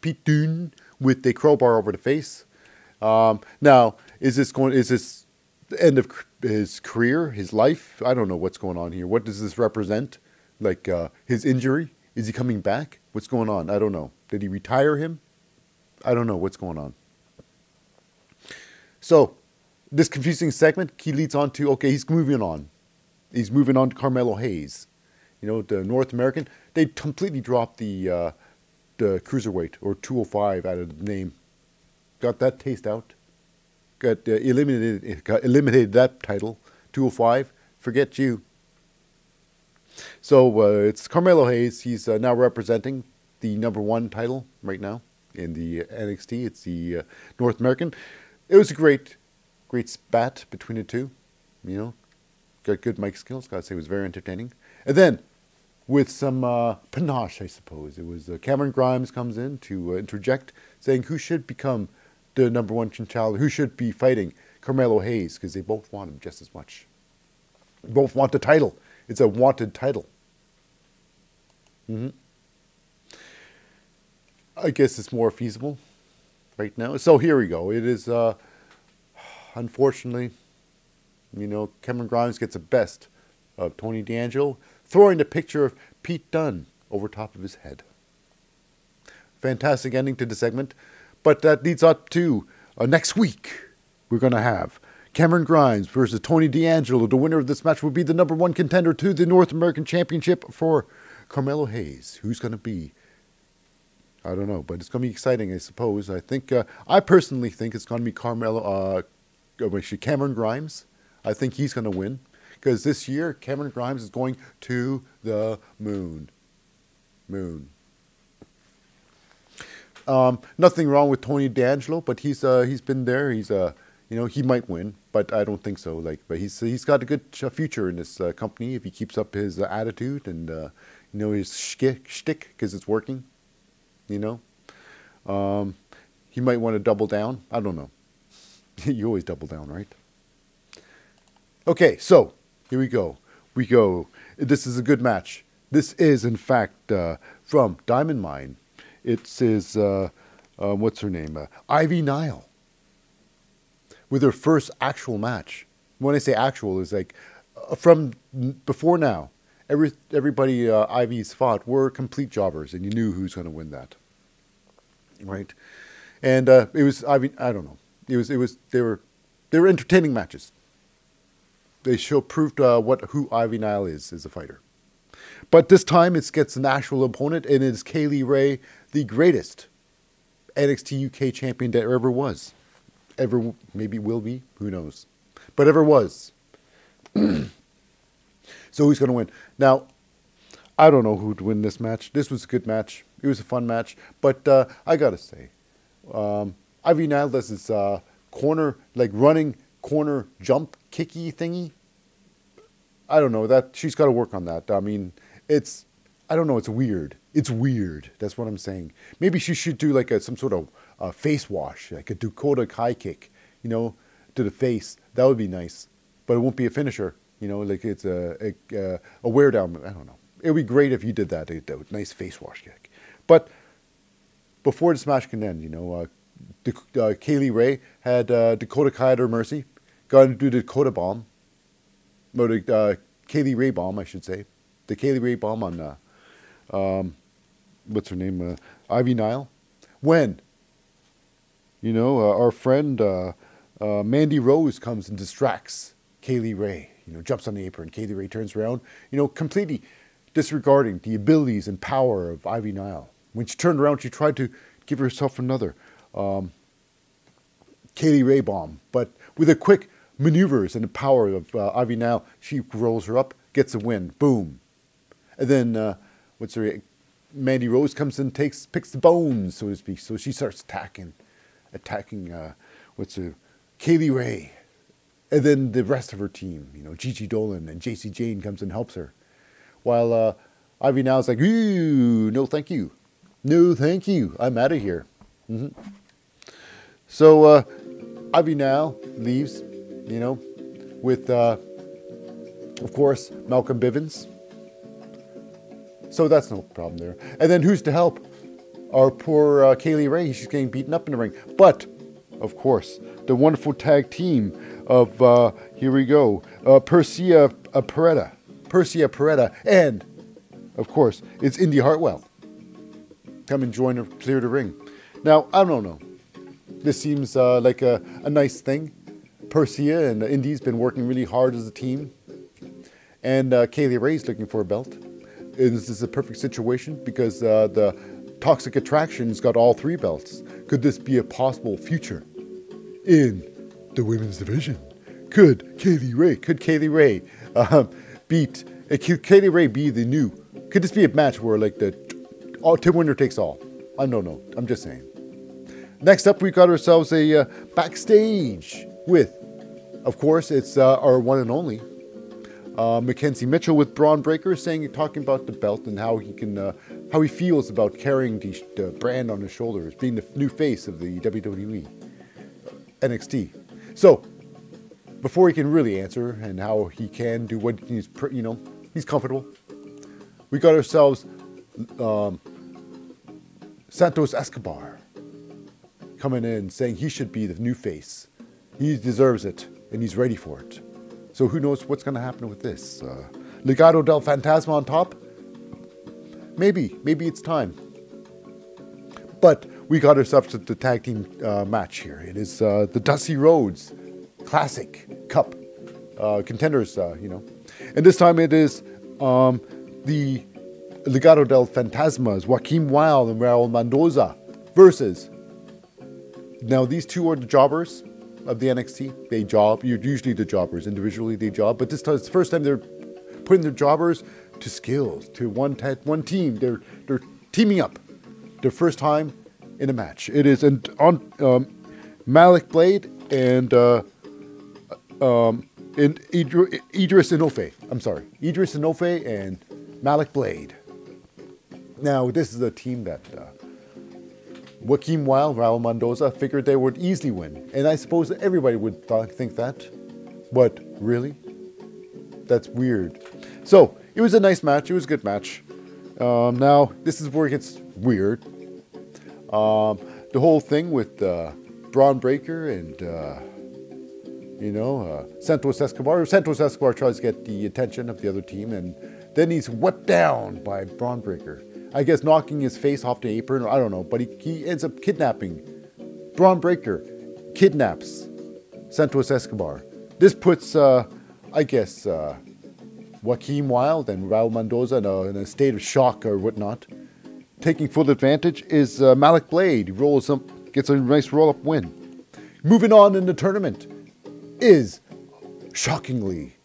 Pete Dunne with the crowbar over the face. Um, now, is this going? Is this the end of his career, his life? I don't know what's going on here. What does this represent? Like uh, his injury? Is he coming back? What's going on? I don't know. Did he retire him? I don't know what's going on. So, this confusing segment, he leads on to okay, he's moving on. He's moving on to Carmelo Hayes. You know, the North American. They completely dropped the uh, uh, cruiserweight or 205 out of the name. Got that taste out. Got uh, eliminated. Got eliminated that title. 205. Forget you. So uh, it's Carmelo Hayes. He's uh, now representing the number one title right now in the NXT. It's the uh, North American. It was a great, great spat between the two. You know, got good mic skills. Gotta say, it was very entertaining. And then with some uh, panache, I suppose. It was uh, Cameron Grimes comes in to uh, interject, saying who should become the number one challenger, who should be fighting Carmelo Hayes, because they both want him just as much. Both want the title. It's a wanted title. Mm-hmm. I guess it's more feasible right now. So here we go. It is, uh, unfortunately, you know, Cameron Grimes gets the best of Tony D'Angelo throwing the picture of Pete Dunne over top of his head. Fantastic ending to the segment, but that leads up to uh, next week. We're going to have Cameron Grimes versus Tony D'Angelo. The winner of this match will be the number one contender to the North American Championship for Carmelo Hayes. Who's going to be? I don't know, but it's going to be exciting, I suppose. I think, uh, I personally think it's going to be Carmelo, uh, oh, Cameron Grimes. I think he's going to win because this year Cameron Grimes is going to the moon. Moon. Um, nothing wrong with Tony D'Angelo, but he's uh, he's been there. He's uh, you know he might win, but I don't think so. Like, but he's he's got a good future in this uh, company if he keeps up his uh, attitude and uh, you know his shtick because it's working. You know, um, he might want to double down. I don't know. <laughs> you always double down, right? Okay, so here we go. We go. This is a good match. This is, in fact, uh, from Diamond Mine. It says, uh, uh, what's her name? Uh, Ivy Nile. With her first actual match. When I say actual, is like uh, from before now. Every everybody uh, Ivy's fought were complete jobbers, and you knew who's going to win that, right? And uh, it was Ivy. I don't know. It was it was they were they were entertaining matches. They show proved uh, what who Ivy Nile is as a fighter. But this time it gets an actual opponent, and it's Kay Lee Ray, the greatest NXT UK champion that ever was. Ever, maybe will be, who knows. But ever was. <clears throat> so who's going to win? Now, I don't know who'd win this match. This was a good match. It was a fun match. But uh, I got to say, um, Ivy this uh, corner, like running corner jump kicky thingy. I don't know that she's got to work on that. I mean, it's I don't know. It's weird. It's weird. That's what I'm saying. Maybe she should do like a some sort of uh, face wash, like a Dakota Kai kick, you know, to the face. That would be nice, but it won't be a finisher. You know, like it's a a, a wear down. I don't know. It would be great if you did that. A, a nice face wash kick. But before the smash can end, you know, uh, De- uh, Kay Lee Ray had uh, Dakota Kai at her mercy, got to do the Dakota bomb, or the uh, Kay Lee Ray bomb, I should say the Kay Lee Ray bomb on, uh, um, what's her name, uh, Ivy Nile. When, you know, uh, our friend uh, uh, Mandy Rose comes and distracts Kay Lee Ray, you know, jumps on the apron. Kay Lee Ray turns around, you know, completely disregarding the abilities and power of Ivy Nile. When she turned around, she tried to give herself another um, Kay Lee Ray bomb, but with a quick maneuvers and the power of uh, Ivy Nile, she rolls her up, gets a win. Boom. And then uh, what's her Mandy Rose comes and takes picks the bones, so to speak. So she starts attacking, attacking uh, what's her Kay Lee Ray, and then the rest of her team. You know, Gigi Dolin and Jacy Jayne comes and helps her, while uh, Ivy now is like, "Ooh, no, thank you, no, thank you, I'm out of here." Mm-hmm. So uh, Ivy now leaves, you know, with uh, of course Malcolm Bivens so that's no problem there. And then who's to help? Our poor uh, Kay Lee Ray, she's getting beaten up in the ring. But, of course, the wonderful tag team of, uh, here we go, uh, Persia uh, Pirotta. Persia Pirotta. And, of course, it's Indi Hartwell. Come and join her, clear the ring. Now, I don't know. This seems uh, like a, a nice thing. Persia and Indi's been working really hard as a team. And uh, Kay Lee Ray's looking for a belt is this is a perfect situation because uh, the Toxic Attractions got all three belts? Could this be a possible future in the women's division? Could Kay Lee Ray, could Kay Lee Ray uh, beat, uh, could Kay Lee Ray be the new, could this be a match where like the all, Tim Winner takes all? I don't know, I'm just saying. Next up, we got ourselves a uh, backstage with, of course, it's uh, our one and only uh, McKenzie Mitchell with Bron Breakker saying, talking about the belt and how he can, uh, how he feels about carrying the, the, brand on his shoulders, being the new face of the WWE, NXT. So, before he can really answer and how he can do what he's, you know, he's comfortable, we got ourselves um, Santos Escobar coming in saying he should be the new face. He deserves it and he's ready for it. So who knows what's going to happen with this? Uh, Legado del Fantasma on top? Maybe, maybe it's time. But we got ourselves the tag team uh, match here. It is uh, the Dusty Rhodes Classic Cup uh, contenders, uh, you know. And this time it is um, the Legado del Fantasmas, Joaquin Wilde and Raul Mendoza versus. Now, these two are the jobbers of the NXT. They job. Usually the jobbers individually. They job, but this time it's the first time they're putting their jobbers to skills to one te- one team. They're they're teaming up. Their first time in a match. It is and on um, Malik Blade and uh, um, and Idr- Idris Enofe. I'm sorry, Idris Enofe and Malik Blade. Now this is a team that. Uh, Joaquin Wilde, Raul Mendoza figured they would easily win. And I suppose everybody would th- think that. But really? That's weird. So, it was a nice match. It was a good match. Um, now this is where it gets weird. Um, the whole thing with uh, Bron Breakker and uh, you know uh, Santos Escobar. Santos Escobar tries to get the attention of the other team, and then he's wet down by Bron Breakker. I guess knocking his face off the apron. or I don't know, but he, he ends up kidnapping Bron Breakker. Kidnaps Santos Escobar. This puts, uh, I guess, uh, Joaquin Wilde and Raul Mendoza in a, in a, state of shock or whatnot. Taking full advantage is uh, Malik Blade. He rolls up, gets a nice roll up win. Moving on in the tournament is, shockingly,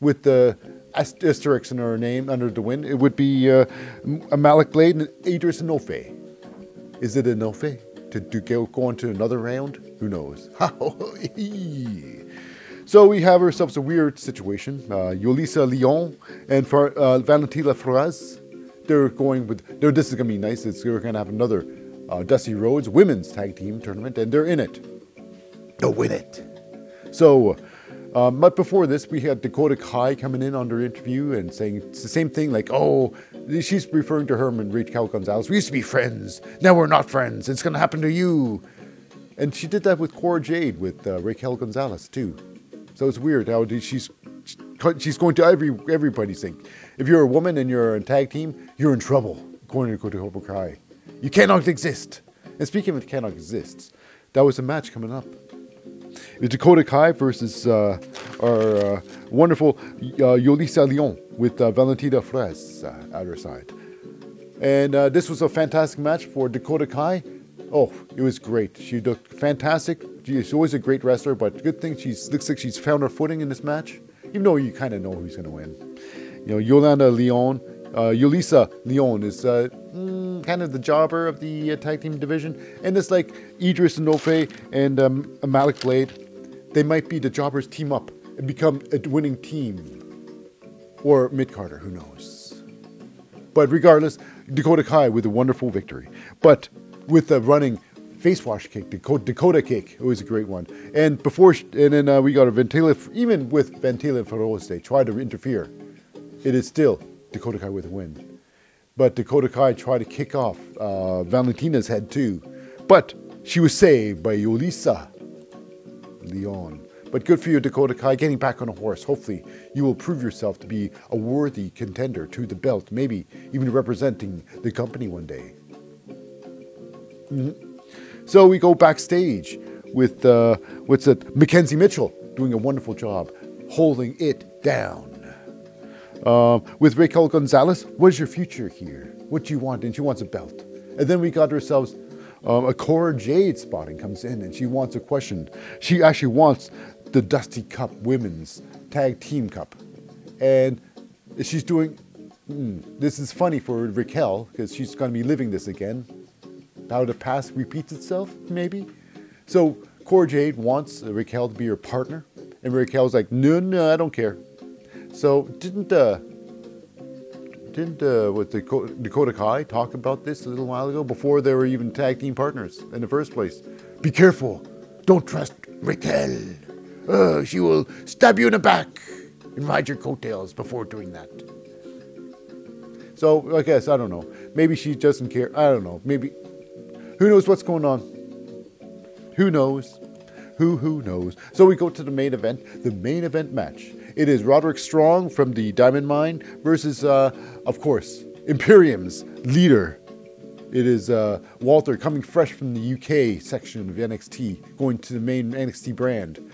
with the asterisk in her name under the win, it would be uh, Malik Blade and Idris Enofe. Is it Enofe? To, to go, go on to another round? Who knows? <laughs> <laughs> So we have ourselves a weird situation. Uh, Yulisa Leon and for, uh, Valentina Feroz, they're going with. They're, this is gonna be nice. It's, we're gonna have another uh, Dusty Rhodes women's tag team tournament, and they're in it. They'll win it. So, um, but before this, we had Dakota Kai coming in on their interview and saying it's the same thing, like, "Oh, she's referring to her and Raquel Gonzalez. We used to be friends. Now we're not friends. It's gonna happen to you." And she did that with Cora Jade with uh, Raquel Gonzalez too. So it's weird how she's she's going to every everybody's thing. If you're a woman and you're a tag team, you're in trouble, according to Dakota Kai. You cannot exist. And speaking of cannot exist, that was a match coming up. Was Dakota Kai versus uh, our uh, wonderful uh, Yulisa Leon with uh, Valentina Feroz uh, at her side. And this was a fantastic match for Dakota Kai. Oh, it was great. She looked fantastic. She's always a great wrestler, but good thing she looks like she's found her footing in this match, even though you kind of know who's going to win. You know, Yolanda Leon, uh, Yulisa Leon is uh, mm, kind of the jobber of the uh, tag team division, and it's like Idris Enofe and um, Malik Blade. They might be the jobbers team up and become a winning team, or Mid Carter, who knows. But regardless, Dakota Kai with a wonderful victory. But with the running face wash kick, Dakota, Dakota kick, always a great one. And before, and then uh, we got a Ventila, even with Ventila Feroz, they tried to interfere. It is still Dakota Kai with a win. But Dakota Kai tried to kick off uh, Valentina's head too. But she was saved by Yulisa Leon. But good for you, Dakota Kai, getting back on a horse. Hopefully, you will prove yourself to be a worthy contender to the belt, maybe even representing the company one day. Mm-hmm. So we go backstage with uh, what's it, McKenzie Mitchell doing a wonderful job holding it down. Uh, with Raquel Gonzalez, what is your future here? What do you want? And she wants a belt. And then we got ourselves um, a Cora Jade spotting comes in and she wants a question. She actually wants the Dusty Cup Women's Tag Team Cup. And she's doing, mm, this is funny for Raquel because she's going to be living this again how the past repeats itself, maybe. So Cora Jade wants Raquel to be her partner, and Raquel's like, no, no, I don't care. So didn't uh, didn't uh, with Dakota Kai talk about this a little while ago before they were even tag team partners in the first place? Be careful, don't trust Raquel. Uh, she will stab you in the back and ride your coattails before doing that. So I guess I don't know. Maybe she doesn't care. I don't know. Maybe who knows what's going on? Who knows? Who who knows? So we go to the main event, the main event match. It is Roderick Strong from the Diamond Mine versus, uh, of course, Imperium's leader. It is uh, Walter coming fresh from the UK section of NXT, going to the main NXT brand.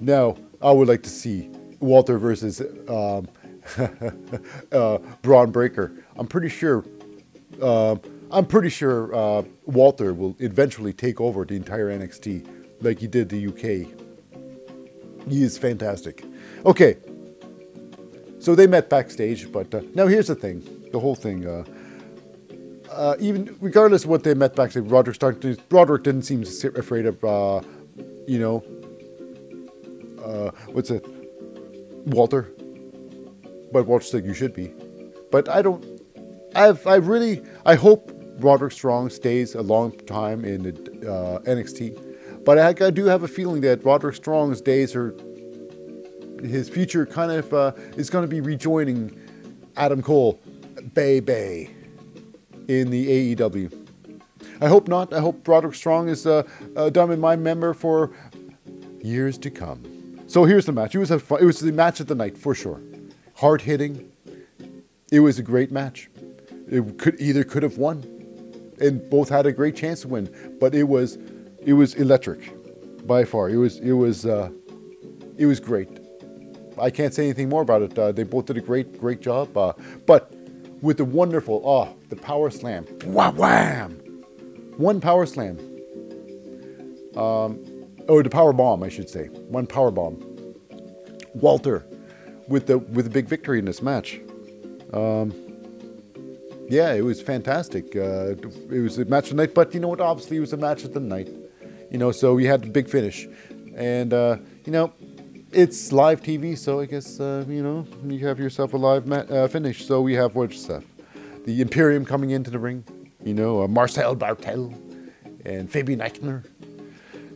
Now, I would like to see Walter versus um, <laughs> uh, Bron Breakker. I'm pretty sure. Uh, I'm pretty sure uh, Walter will eventually take over the entire NXT like he did the UK. He is fantastic. Okay, so they met backstage, but uh, now here's the thing the whole thing. Uh, uh, even regardless of what they met backstage, Roderick started. Roderick didn't seem afraid of, uh, you know, uh, what's it, Walter. But Walter said you should be. But I don't. I've I really I hope Roderick Strong stays a long time in the, uh, NXT. But I, I, do have a feeling that Roderick Strong's days are, his future kind of uh, is going to be rejoining Adam Cole, Bay Bay, in the AEW. I hope not. I hope Roderick Strong is a, a Diamond Mine member for years to come. So here's the match. It was a fun, it was the match of the night for sure. Hard hitting. It was a great match. It could either could have won, and both had a great chance to win. But it was it was electric, by far. It was it was uh, it was great. I can't say anything more about it. Uh, they both did a great great job. Uh, but with the wonderful oh the power slam, wham wham, one power slam. Um, or the power bomb, I should say. One power bomb. Walter with the with a big victory in this match. Um, yeah, it was fantastic. Uh, it was a match of the night, but you know what? Obviously, it was a match of the night. You know, so we had the big finish, and uh, you know, it's live TV, so I guess uh, you know you have yourself a live uh, finish. So we have what stuff? The Imperium coming into the ring. You know, uh, Marcel Barthel and Fabian Aichner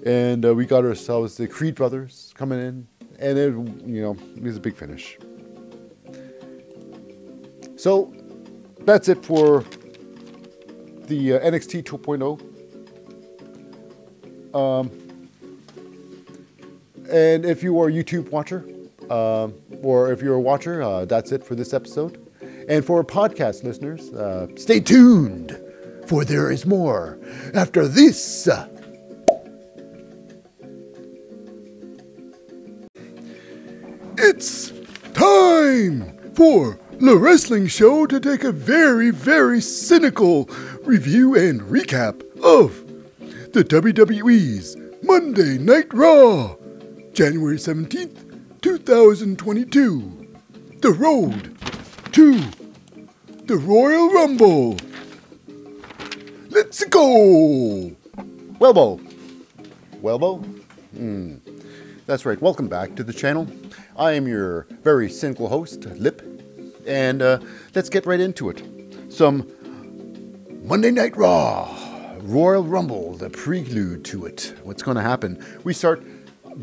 and uh, we got ourselves the Creed brothers coming in, and it, you know, it was a big finish. So that's it for the uh, NXT 2.0. Um, and if you are a YouTube watcher, um, or if you're a watcher, uh, that's it for this episode. And for podcast listeners, uh, stay tuned, for there is more after this. It's time for the Wrestling Show to take a very, very cynical review and recap of the WWE's Monday Night Raw, January 17th, 2022. The road to the Royal Rumble. Let's go! Welbo. Welbo? Hmm. That's right. Welcome back to the channel. I am your very cynical host, Lip, and uh, let's get right into it. Some Monday Night Raw, Royal Rumble, the prelude to it. What's going to happen? We start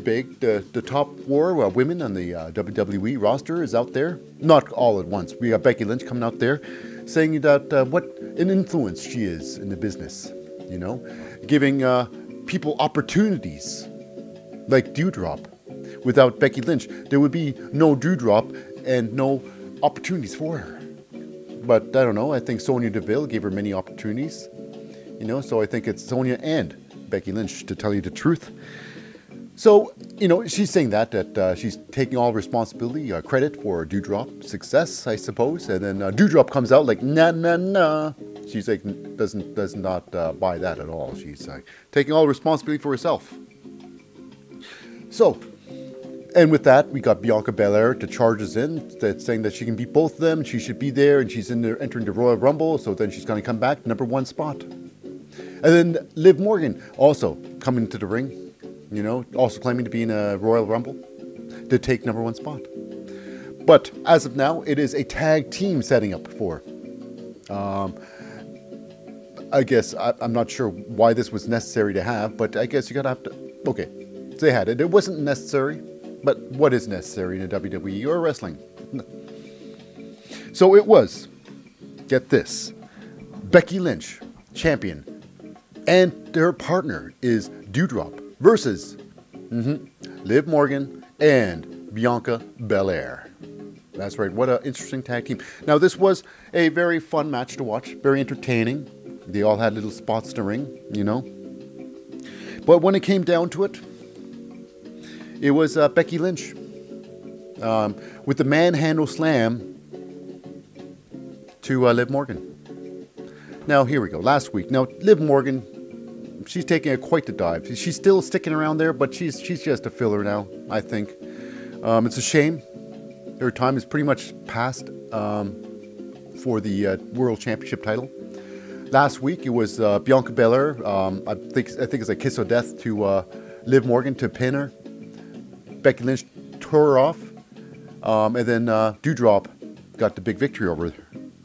big. The, the top four uh, women on the uh, WWE roster is out there. Not all at once. We got Becky Lynch coming out there saying that uh, what an influence she is in the business, you know, giving uh, people opportunities like Doudrop without Becky Lynch. There would be no Doudrop and no opportunities for her. But I don't know. I think Sonya Deville gave her many opportunities. You know, so I think it's Sonya and Becky Lynch to tell you the truth. So, you know, she's saying that that uh, she's taking all responsibility, uh, credit for Doudrop success, I suppose. And then uh, Doudrop comes out like, nah, nah, nah. She's like, doesn't does not uh, buy that at all. She's like taking all responsibility for herself. So, and with that, we got Bianca Belair to charge us in, that's saying that she can beat both of them. She should be there, and she's in there entering the Royal Rumble. So then she's going to come back number one spot. And then Liv Morgan also coming to the ring, you know, also claiming to be in a Royal Rumble to take number one spot. But as of now, it is a tag team setting up for. Um, I guess I, am not sure why this was necessary to have, but I guess you gotta have to. Okay, they had it. It wasn't necessary, but what is necessary in a WWE or wrestling? <laughs> So it was. Get this Becky Lynch, champion, and her partner is Doudrop versus mm-hmm, Liv Morgan and Bianca Belair. That's right. What an interesting tag team. Now, this was a very fun match to watch, very entertaining. They all had little spots to ring, you know. But when it came down to it, it was uh, Becky Lynch um, with the manhandle slam to uh, Liv Morgan. Now, here we go. Last week. Now, Liv Morgan, she's taking a quite the dive. She's still sticking around there, but she's, she's just a filler now, I think. Um, it's a shame. Her time is pretty much past um, for the uh, World Championship title. Last week, it was uh, Bianca Belair. Um, I think I think it's a kiss of death to uh, Liv Morgan to pin her. Becky Lynch tore her off, um, and then uh, Doudrop got the big victory over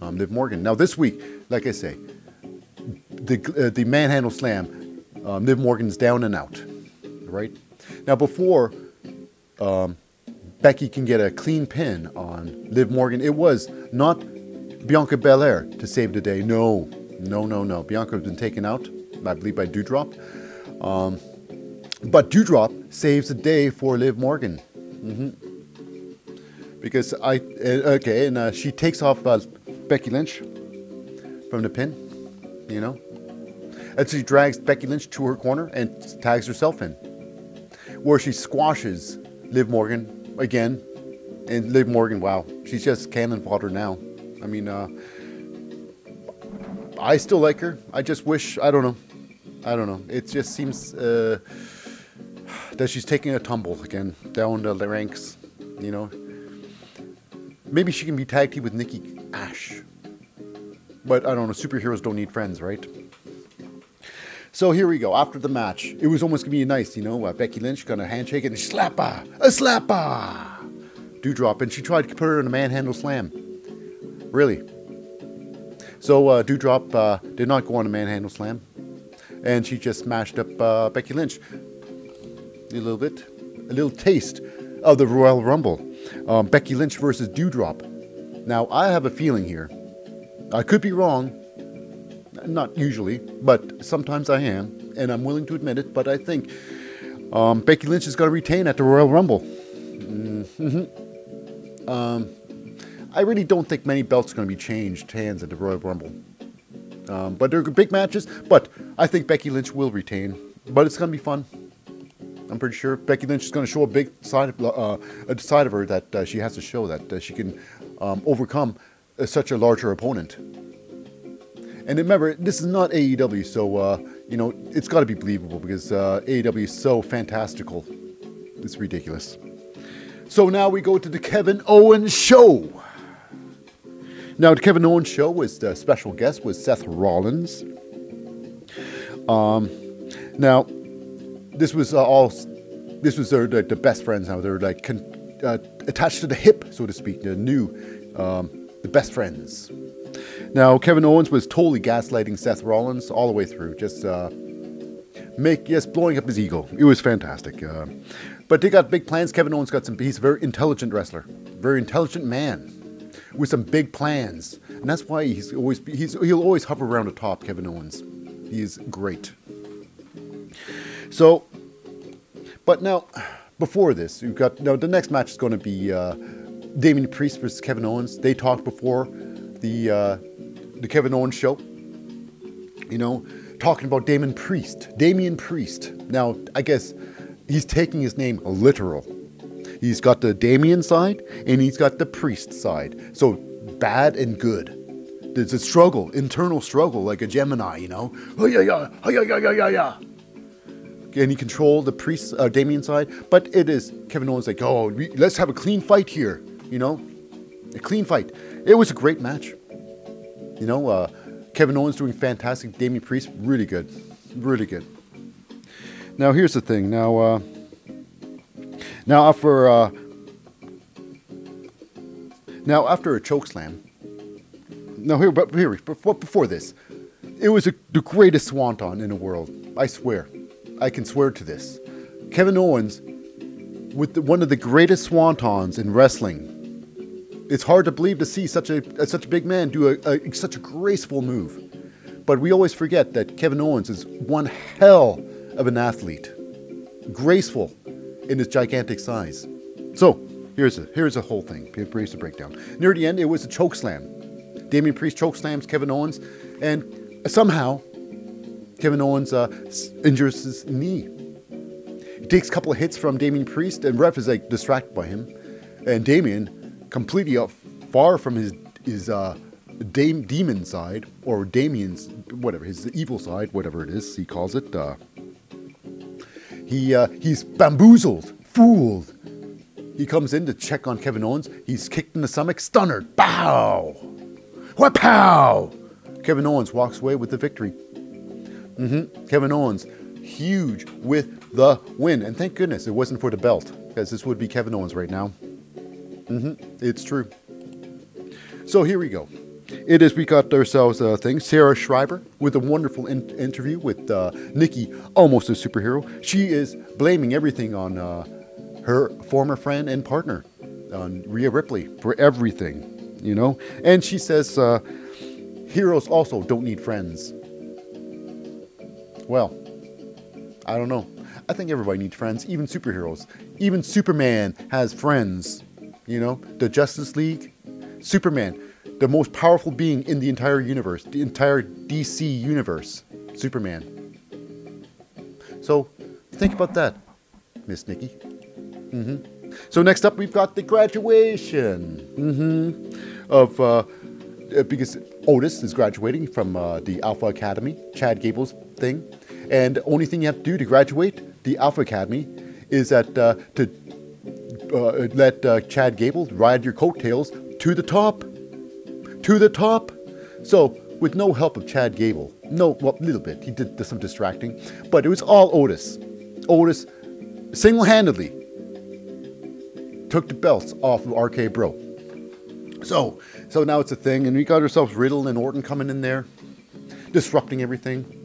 um, Liv Morgan. Now this week, like I say, the uh, the manhandle slam, um, Liv Morgan's down and out, right? Now before um, Becky can get a clean pin on Liv Morgan. It was not Bianca Belair to save the day. No, no, no, no. Bianca has been taken out, I believe, by Doudrop. Um, but Doudrop saves the day for Liv Morgan. Mm-hmm. Because I, uh, okay, and uh, she takes off uh, Becky Lynch from the pin, you know. And she drags Becky Lynch to her corner and tags herself in. Where she squashes Liv Morgan again. And Liv Morgan, wow, she's just cannon fodder now. I mean, uh, I still like her. I just wish, I don't know. I don't know. It just seems uh, that she's taking a tumble again down the ranks, you know. Maybe she can be tag team with Nikki Ash. But I don't know, superheroes don't need friends, right? So here we go. After the match, it was almost gonna be nice, you know. Uh, Becky Lynch got a handshake and a slapper, a slapper, Doudrop, and she tried to put her in a manhandle slam. Really. So uh, Doudrop uh, did not go on a manhandle slam, and she just smashed up uh, Becky Lynch a little bit, a little taste of the Royal Rumble. Um, Becky Lynch versus Doudrop. Now I have a feeling here. I could be wrong, not usually, but sometimes I am, and I'm willing to admit it. But I think um, Becky Lynch is going to retain at the Royal Rumble. Mm-hmm. Um, I really don't think many belts are going to be changed hands at the Royal Rumble. Um, but they're big matches. But I think Becky Lynch will retain. But it's going to be fun. I'm pretty sure Becky Lynch is going to show a big side of, uh, a side of her that uh, she has to show that uh, she can um, overcome uh, such a larger opponent. And remember, this is not AEW, so uh, you know it's got to be believable because uh, AEW is so fantastical. It's ridiculous. So now we go to the Kevin Owens show. Now the Kevin Owens show was the special guest was Seth Rollins. Um, now this was uh, all. This was their, the, the best friends now. They're like con- uh, attached to the hip, so to speak. The new, um, the best friends. Now, Kevin Owens was totally gaslighting Seth Rollins all the way through, just uh, make yes, blowing up his ego. It was fantastic. Uh, but they got big plans. Kevin Owens got some. He's a very intelligent wrestler, very intelligent man with some big plans, and that's why he's always he's he'll always hover around the top. Kevin Owens, he's great. So, but now, before this, you've got now the next match is going to be uh, Damian Priest versus Kevin Owens. They talked before the uh, the Kevin Owens show. You know, talking about Damon Priest. Damian Priest. Now, I guess he's taking his name literal. He's got the Damien side and he's got the Priest side. So bad and good. There's a struggle, internal struggle, like a Gemini, you know. Oh yeah, yeah, oh yeah, yeah, yeah, yeah, yeah. Can he control the priest, uh, Damien side? But it is Kevin Owens like, oh, let's have a clean fight here, you know, a clean fight. It was a great match. You know, uh, Kevin Owens doing fantastic. Damian Priest, really good, really good. Now here's the thing. Now, uh, now after uh, now after a choke slam. Now here, but here before, before this, it was a, the greatest swanton in the world. I swear, I can swear to this. Kevin Owens, with the, one of the greatest swantons in wrestling. It's hard to believe to see such a such a big man do a, a such a graceful move. But we always forget that Kevin Owens is one hell of an athlete, graceful in his gigantic size. So here's a here's the whole thing. Here's the breakdown. Near the end, it was a choke slam. Damian Priest choke slams Kevin Owens, and somehow Kevin Owens uh, injures his knee. He takes a couple of hits from Damian Priest, and ref is like distracted by him, and Damian completely up far from his his uh, Dame, demon side or Damien's whatever his evil side, whatever it is he calls it. Uh, he uh, he's bamboozled, fooled. He comes in to check on Kevin Owens. He's kicked in the stomach, stunner, bow, what pow. Kevin Owens walks away with the victory. Mm-hmm. Kevin Owens, huge with the win, and thank goodness it wasn't for the belt, because this would be Kevin Owens right now. Mm-hmm. It's true. So here we go. It is we got ourselves a thing. Sarah Schreiber with a wonderful in- interview with uh, Nikki, almost a superhero. She is blaming everything on uh, her former friend and partner, uh, Rhea Ripley, for everything, you know. And she says, uh, heroes also don't need friends. Well, I don't know. I think everybody needs friends, even superheroes. Even Superman has friends. You know, the Justice League, Superman, the most powerful being in the entire universe, the entire DC universe, Superman. So, think about that, Miss Nikki. Mm-hmm. So next up, we've got the graduation mm-hmm, of uh, uh, because Otis is graduating from uh, the Alpha Academy, Chad Gable's thing, and the only thing you have to do to graduate the Alpha Academy is that uh, to uh, let uh, Chad Gable ride your coattails to the top, to the top. So with no help of Chad Gable, no, well, a little bit. He did some distracting, but it was all Otis. Otis single-handedly took the belts off of RK Bro. So, so now it's a thing, and we got ourselves Riddle and Orton coming in there, disrupting everything.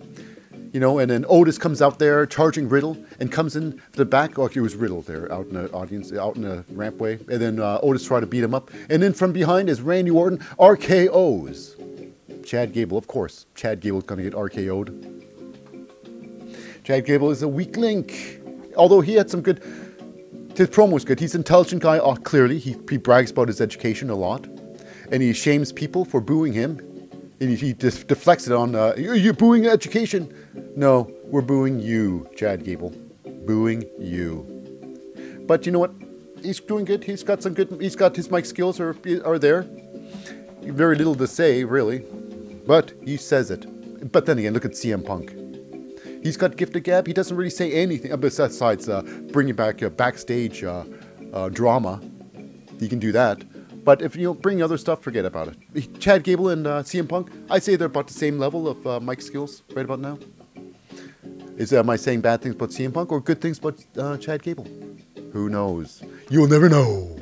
You know, and then Otis comes out there charging Riddle and comes in the back. Oh, it was Riddle there out in the audience, out in the rampway. And then uh, Otis tried to beat him up. And then from behind is Randy Orton, RKO's. Chad Gable, of course. Chad Gable's going to get RKO'd. Chad Gable is a weak link. Although he had some good his promo was good. He's an intelligent guy, uh, clearly. He, he brags about his education a lot. And he shames people for booing him. And he, just deflects it on, uh, you're, booing education. No, we're booing you, Chad Gable. Booing you. But you know what? He's doing good. He's got some good, he's got his mic skills are, are there. Very little to say, really. But he says it. But then again, look at CM Punk. He's got gifted gab. He doesn't really say anything besides uh, bringing back uh, backstage uh, uh, drama. He can do that. But if you bring other stuff, forget about it. Chad Gable and uh, CM Punk, I'd say they're about the same level of uh, mic skills right about now. Is am I saying bad things about CM Punk or good things about uh, Chad Gable? Who knows? You'll never know.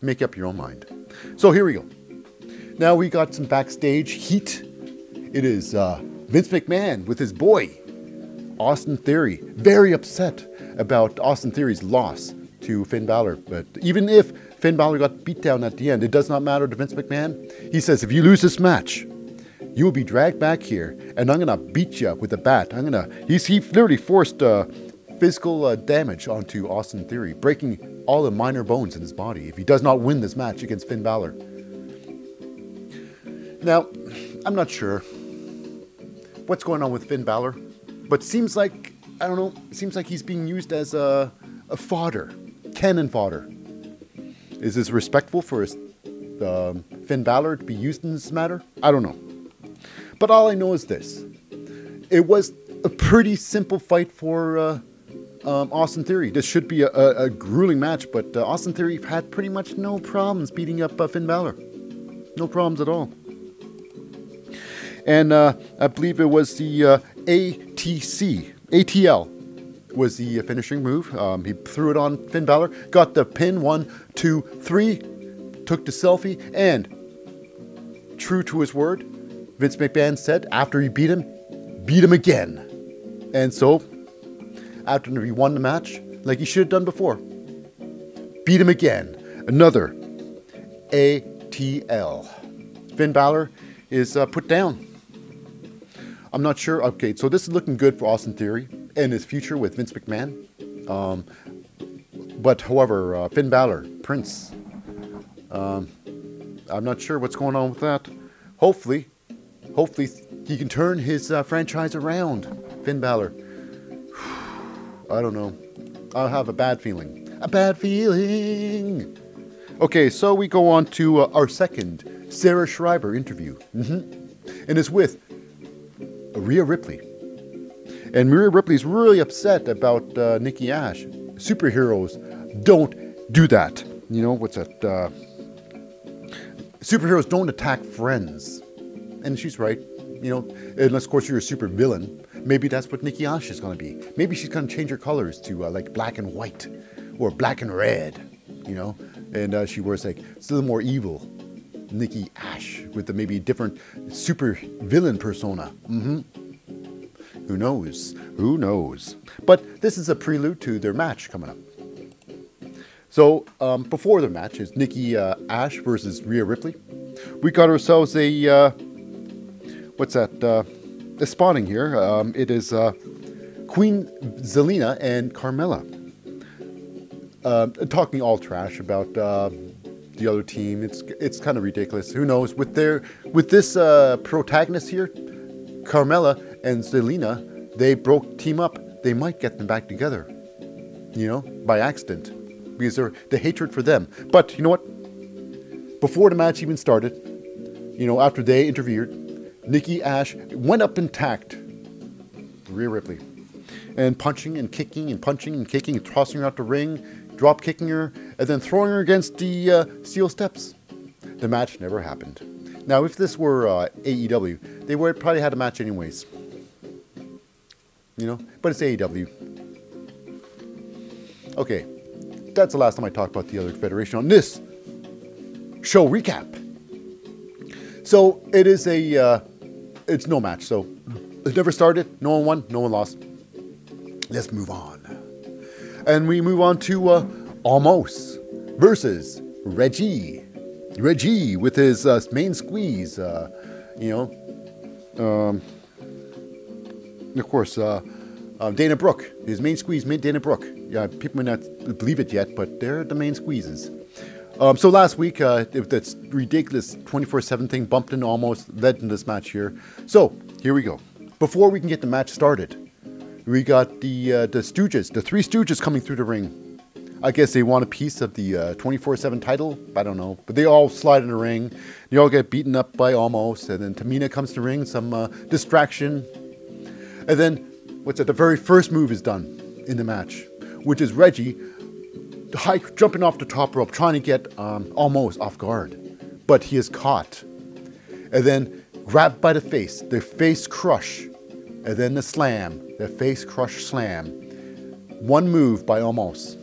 Make up your own mind. So here we go. Now we got some backstage heat. It is Vince McMahon with his boy Austin Theory, very upset about Austin Theory's loss to Finn Balor. But even if Finn Balor got beat down at the end, it does not matter to Vince McMahon. He says, if you lose this match, you will be dragged back here, and I'm gonna beat you up with a bat. I'm gonna. He's he literally forced uh, physical uh, damage onto Austin Theory, breaking all the minor bones in his body. If he does not win this match against Finn Balor. Now, I'm not sure what's going on with Finn Balor but seems like I don't know. Seems like he's being used as a, a fodder, cannon fodder. Is this respectful for um, Finn Balor to be used in this matter? I don't know. But all I know is this: it was a pretty simple fight for uh, um, Austin Theory. This should be a, a, a grueling match, but uh, Austin Theory had pretty much no problems beating up uh, Finn Balor. No problems at all. And uh, I believe it was the uh, ATC, ATL was the finishing move. Um, he threw it on Finn Balor, got the pin, one, two, three, took the selfie, and true to his word, Vince McMahon said after he beat him, beat him again. And so, after he won the match, like he should have done before, beat him again. Another ATL. Finn Balor is uh, put down. I'm not sure. Okay, so this is looking good for Austin Theory and his future with Vince McMahon. Um, but however, uh, Finn Balor, Prince, um, I'm not sure what's going on with that. Hopefully, hopefully he can turn his uh, franchise around. Finn Balor. <sighs> I don't know. I have a bad feeling. A bad feeling. Okay, so we go on to uh, our second Sarah Schreiber interview. Mm-hmm. And it's with Rhea Ripley. And Rhea Ripley's really upset about uh, Nikki Ash. Superheroes don't do that. You know, what's that? Uh, superheroes don't attack friends. And she's right. You know, unless, of course, you're a super villain. Maybe that's what Nikki Ash is going to be. Maybe she's going to change her colors to uh, like black and white or black and red, you know? And uh, she wears like, it's a little more evil. Nikki Ash with the maybe different super villain persona. Mm-hmm. Who knows? Who knows? But this is a prelude to their match coming up. So um, before the match is Nikki uh, Ash versus Rhea Ripley. We got ourselves a uh, what's that? Uh, a spawning here. Um, it is uh, Queen Zelina and Carmella uh, talking all trash about uh, the other team. It's it's kind of ridiculous. Who knows? With their with this protagonist here, Carmella and Zelina, they broke team up. They might get them back together. You know, by accident, because they're the hatred for them. But you know what? Before the match even started, you know, after they interfered, Nikki Ash went up and attacked Rhea Ripley, and punching and kicking and punching and kicking and tossing her out the ring, drop kicking her, and then throwing her against the uh, steel steps. The match never happened. Now, if this were uh, AEW, they would probably had a match anyways. You know, but it's AEW. Okay, that's the last time I talked about the other federation on this show recap. So it is a, uh, it's no match. So it never started. No one won. No one lost. Let's move on. And we move on to uh, Omos versus Reggie. Reggie with his uh, main squeeze. Uh, you know, um, of course, uh, uh, Dana Brooke. His main squeeze, Dana Brooke. Yeah, people may not believe it yet, but they're the main squeezes. Um, so last week, uh, that ridiculous 24/7 thing bumped in almost, led in this match here. So here we go. Before we can get the match started, we got the uh, the Stooges, the three Stooges coming through the ring. I guess they want a piece of the 24 uh, 7 title. I don't know. But they all slide in the ring. They all get beaten up by Omos. And then Tamina comes to ring, some uh, distraction. And then, what's it? The very first move is done in the match, which is Reggie high, jumping off the top rope, trying to get um, Omos off guard. But he is caught. And then grabbed by the face, the face crush. And then the slam, the face crush slam. One move by Omos.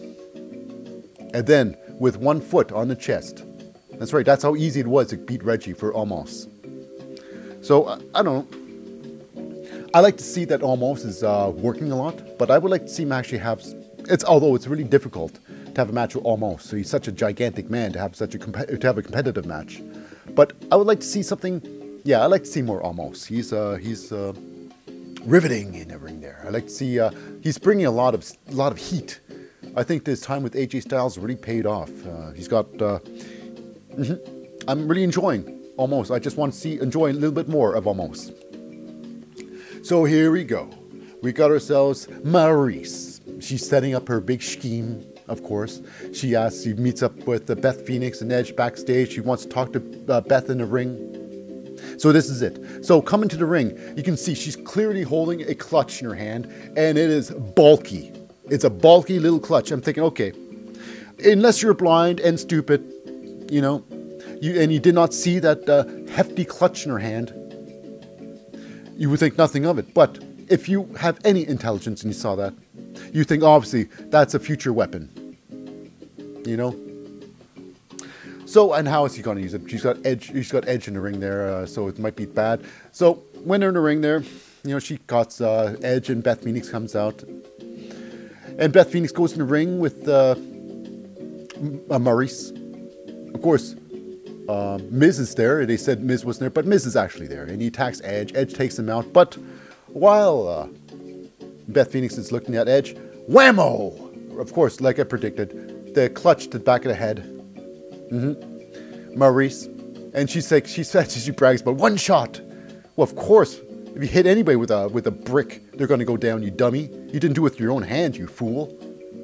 and then with one foot on the chest. That's right, that's how easy it was to beat Reggie for Omos. So, I don't know. I like to see that Omos is uh, working a lot, but I would like to see him actually have. It's although it's really difficult to have a match with Omos, So he's such a gigantic man to have such a to have a competitive match. But I would like to see something. Yeah, I like to see more Omos. He's uh, he's uh, riveting in the ring there. I like to see uh, he's bringing a lot of a lot of heat I think this time with AJ Styles really paid off. Uh, he's got. Uh, mm-hmm. I'm really enjoying Omos. I just want to see enjoy a little bit more of Omos. So here we go. We got ourselves Maryse. She's setting up her big scheme. Of course, she asks. She meets up with uh, Beth Phoenix and Edge backstage. She wants to talk to uh, Beth in the ring. So this is it. So coming to the ring, you can see she's clearly holding a clutch in her hand, and it is bulky. It's a bulky little clutch. I'm thinking, okay, unless you're blind and stupid, you know, you, and you did not see that uh, hefty clutch in her hand, you would think nothing of it. But if you have any intelligence and you saw that, you think obviously that's a future weapon. You know. So and how is he going to use it? She's got edge. She's got edge in the ring there, uh, so it might be bad. So when they're in the ring there, you know she cuts uh, edge and Beth Phoenix comes out and Beth Phoenix goes in the ring with uh, uh, Maryse. Of course, uh, Miz is there. They said Miz wasn't there, but Miz is actually there. And he attacks Edge. Edge takes him out. But while uh, Beth Phoenix is looking at Edge, whammo! Of course, like I predicted, the clutch to the back of the head. Mm-hmm. Maryse. And she says, she says, <laughs> she brags about one shot. Well, of course, if you hit anybody with a with a brick, they're going to go down. You dummy! You didn't do it with your own hands, you fool.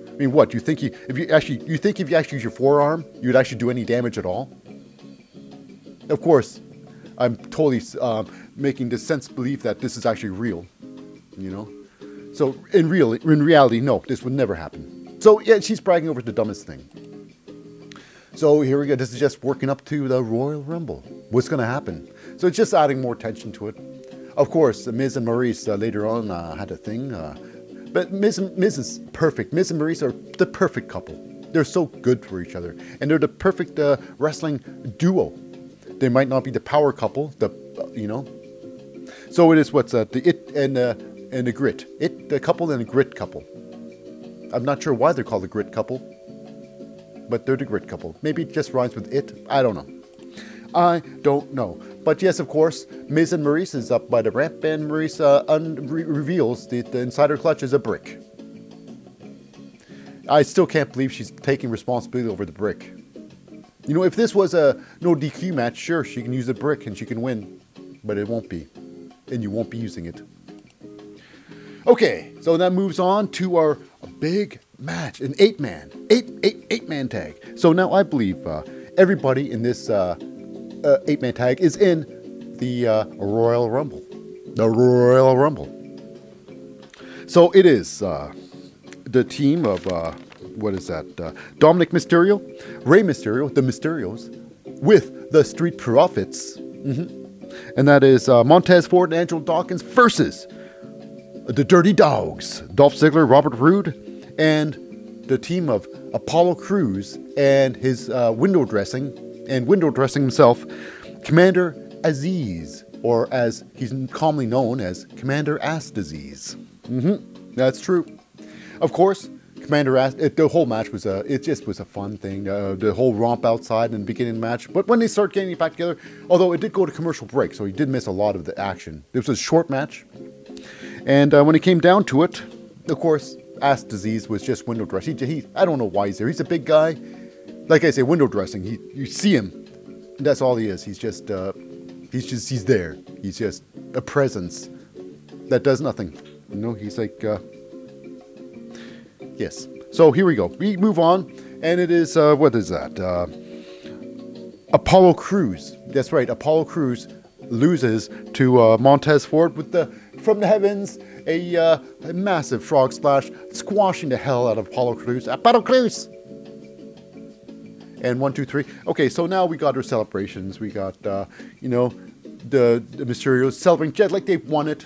I mean, what? You think you if you actually you think if you actually use your forearm, you'd actually do any damage at all? Of course, I'm totally uh, making the sense believe that this is actually real. You know, so in real in reality, no, this would never happen. So yeah, she's bragging over the dumbest thing. So here we go. This is just working up to the Royal Rumble. What's going to happen? So it's just adding more tension to it. Of course, Miz and Maryse uh, later on uh, had a thing, uh, but Miz, Miz is perfect. Miz and Maryse are the perfect couple. They're so good for each other, and they're the perfect uh, wrestling duo. They might not be the power couple, the uh, you know. So it is what's uh, the it and and the grit. It the couple and the grit couple. I'm not sure why they're called the grit couple. but they're the grit couple. Maybe it just rhymes with it. I don't know. I don't know. But yes, of course, Miz and Maryse is up by the ramp, and Maryse uh, un- re- reveals that the insider clutch is a brick. I still can't believe she's taking responsibility over the brick. You know, if this was a no DQ match, sure, she can use a brick and she can win, but it won't be, and you won't be using it. Okay, so that moves on to our big match, an eight man, eight eight eight man tag. So now I believe uh, everybody in this uh, uh, eight man tag is in the uh, Royal Rumble, the Royal Rumble. So it is uh, the team of uh, what is that? Uh, Dominik Mysterio, Rey Mysterio, the Mysterios, with the Street Profits, mm-hmm. and that is uh, Montez Ford and Angel Dawkins versus the Dirty Dogs, Dolph Ziggler, Robert Roode, and the team of Apollo Crews and his uh, window dressing and window dressing himself, Commander Aziz, or as he's commonly known as Commander Ass Disease. Mm-hmm. That's true. Of course, Commander Ass. It, the whole match was a. It just was a fun thing. Uh, the whole romp outside in the beginning of the match. But when they start getting back together, although it did go to commercial break, so he did miss a lot of the action. It was a short match, and uh, when it came down to it, of course, Ass Disease was just window dressing. He, he, I don't know why he's there. He's a big guy. Like I say, window dressing. He, you see him. That's all he is. He's just. Uh, he's just. He's there. He's just a presence that does nothing. You know. He's like. Uh, Yes. So here we go. We move on, and it is uh, what is that? Uh, Apollo Crews. That's right. Apollo Crews loses to uh, Montez Ford with the from the heavens a, uh, a, massive frog splash, squashing the hell out of Apollo Crews. Apollo Crews. And one, two, three. Okay, so now we got our celebrations. We got, uh, you know, the, the Mysterios celebrating Jet like they've won it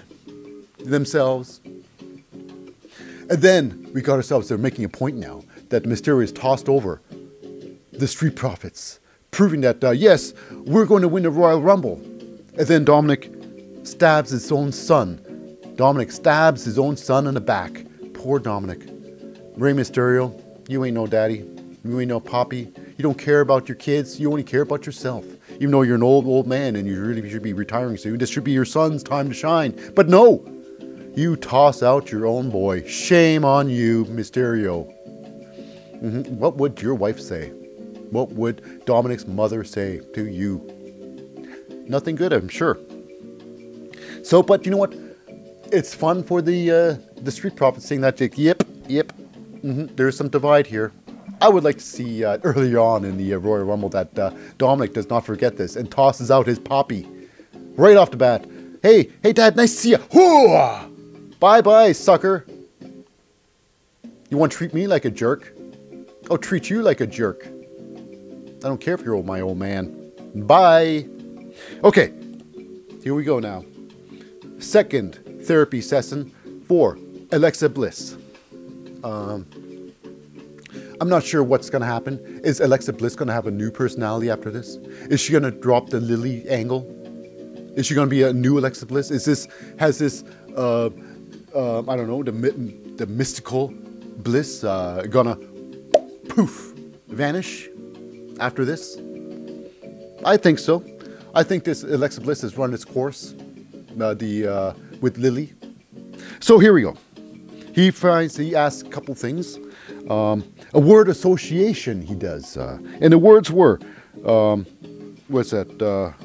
themselves. And then we got ourselves there making a point now that Mysterio is tossed over the Street Profits, proving that, uh, yes, we're going to win the Royal Rumble. And then Dominik stabs his own son. Dominik stabs his own son in the back. Poor Dominik. Rey Mysterio, you ain't no daddy. You ain't no poppy. You don't care about your kids. You only care about yourself. Even though you're an old, old man and you really should be retiring soon, this should be your son's time to shine. But no, you toss out your own boy. Shame on you, Mysterio. Mm-hmm. What would your wife say? What would Dominik's mother say to you? Nothing good, I'm sure. So, but you know what? It's fun for the uh, the street profits saying that. Like, yep, yep. Mm-hmm. There's some divide here. I would like to see uh, <laughs> early on in the uh, Royal Rumble that uh, Dominik does not forget this and tosses out his poppy right off the bat. Hey, hey, Dad, nice to see you. Hooah! Bye bye, sucker. You want to treat me like a jerk? I'll treat you like a jerk. I don't care if you're my old man. Bye. Okay, here we go now. Second therapy session for Alexa Bliss. Um, I'm not sure what's going to happen. Is Alexa Bliss going to have a new personality after this? Is she going to drop the Lily angle? Is she going to be a new Alexa Bliss? Is this has this uh, uh, I don't know, the the mystical bliss uh, gonna poof vanish after this? I think so. I think this Alexa Bliss has run its course. Uh, the uh, with Lily. So here we go. He finds he asks a couple things. Um, a word association he does, uh, and the words were, um, what's that?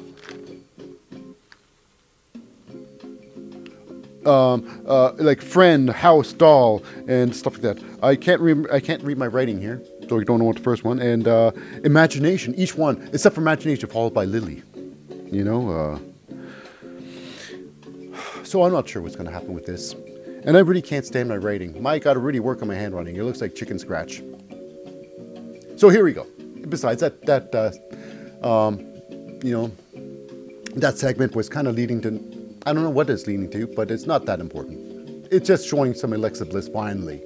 Um, uh, like friend, house, doll, and stuff like that. I can't read. I can't read my writing here, so I don't know what the first one. And uh, imagination, each one except for imagination, followed by Lily. You know. Uh, so I'm not sure what's going to happen with this, and I really can't stand my writing. Mike, I got to really work on my handwriting. It looks like chicken scratch. So here we go. Besides that, that uh, um, you know, that segment was kind of leading to I don't know what it's leading to, but it's not that important. It's just showing some Alexa Bliss finally.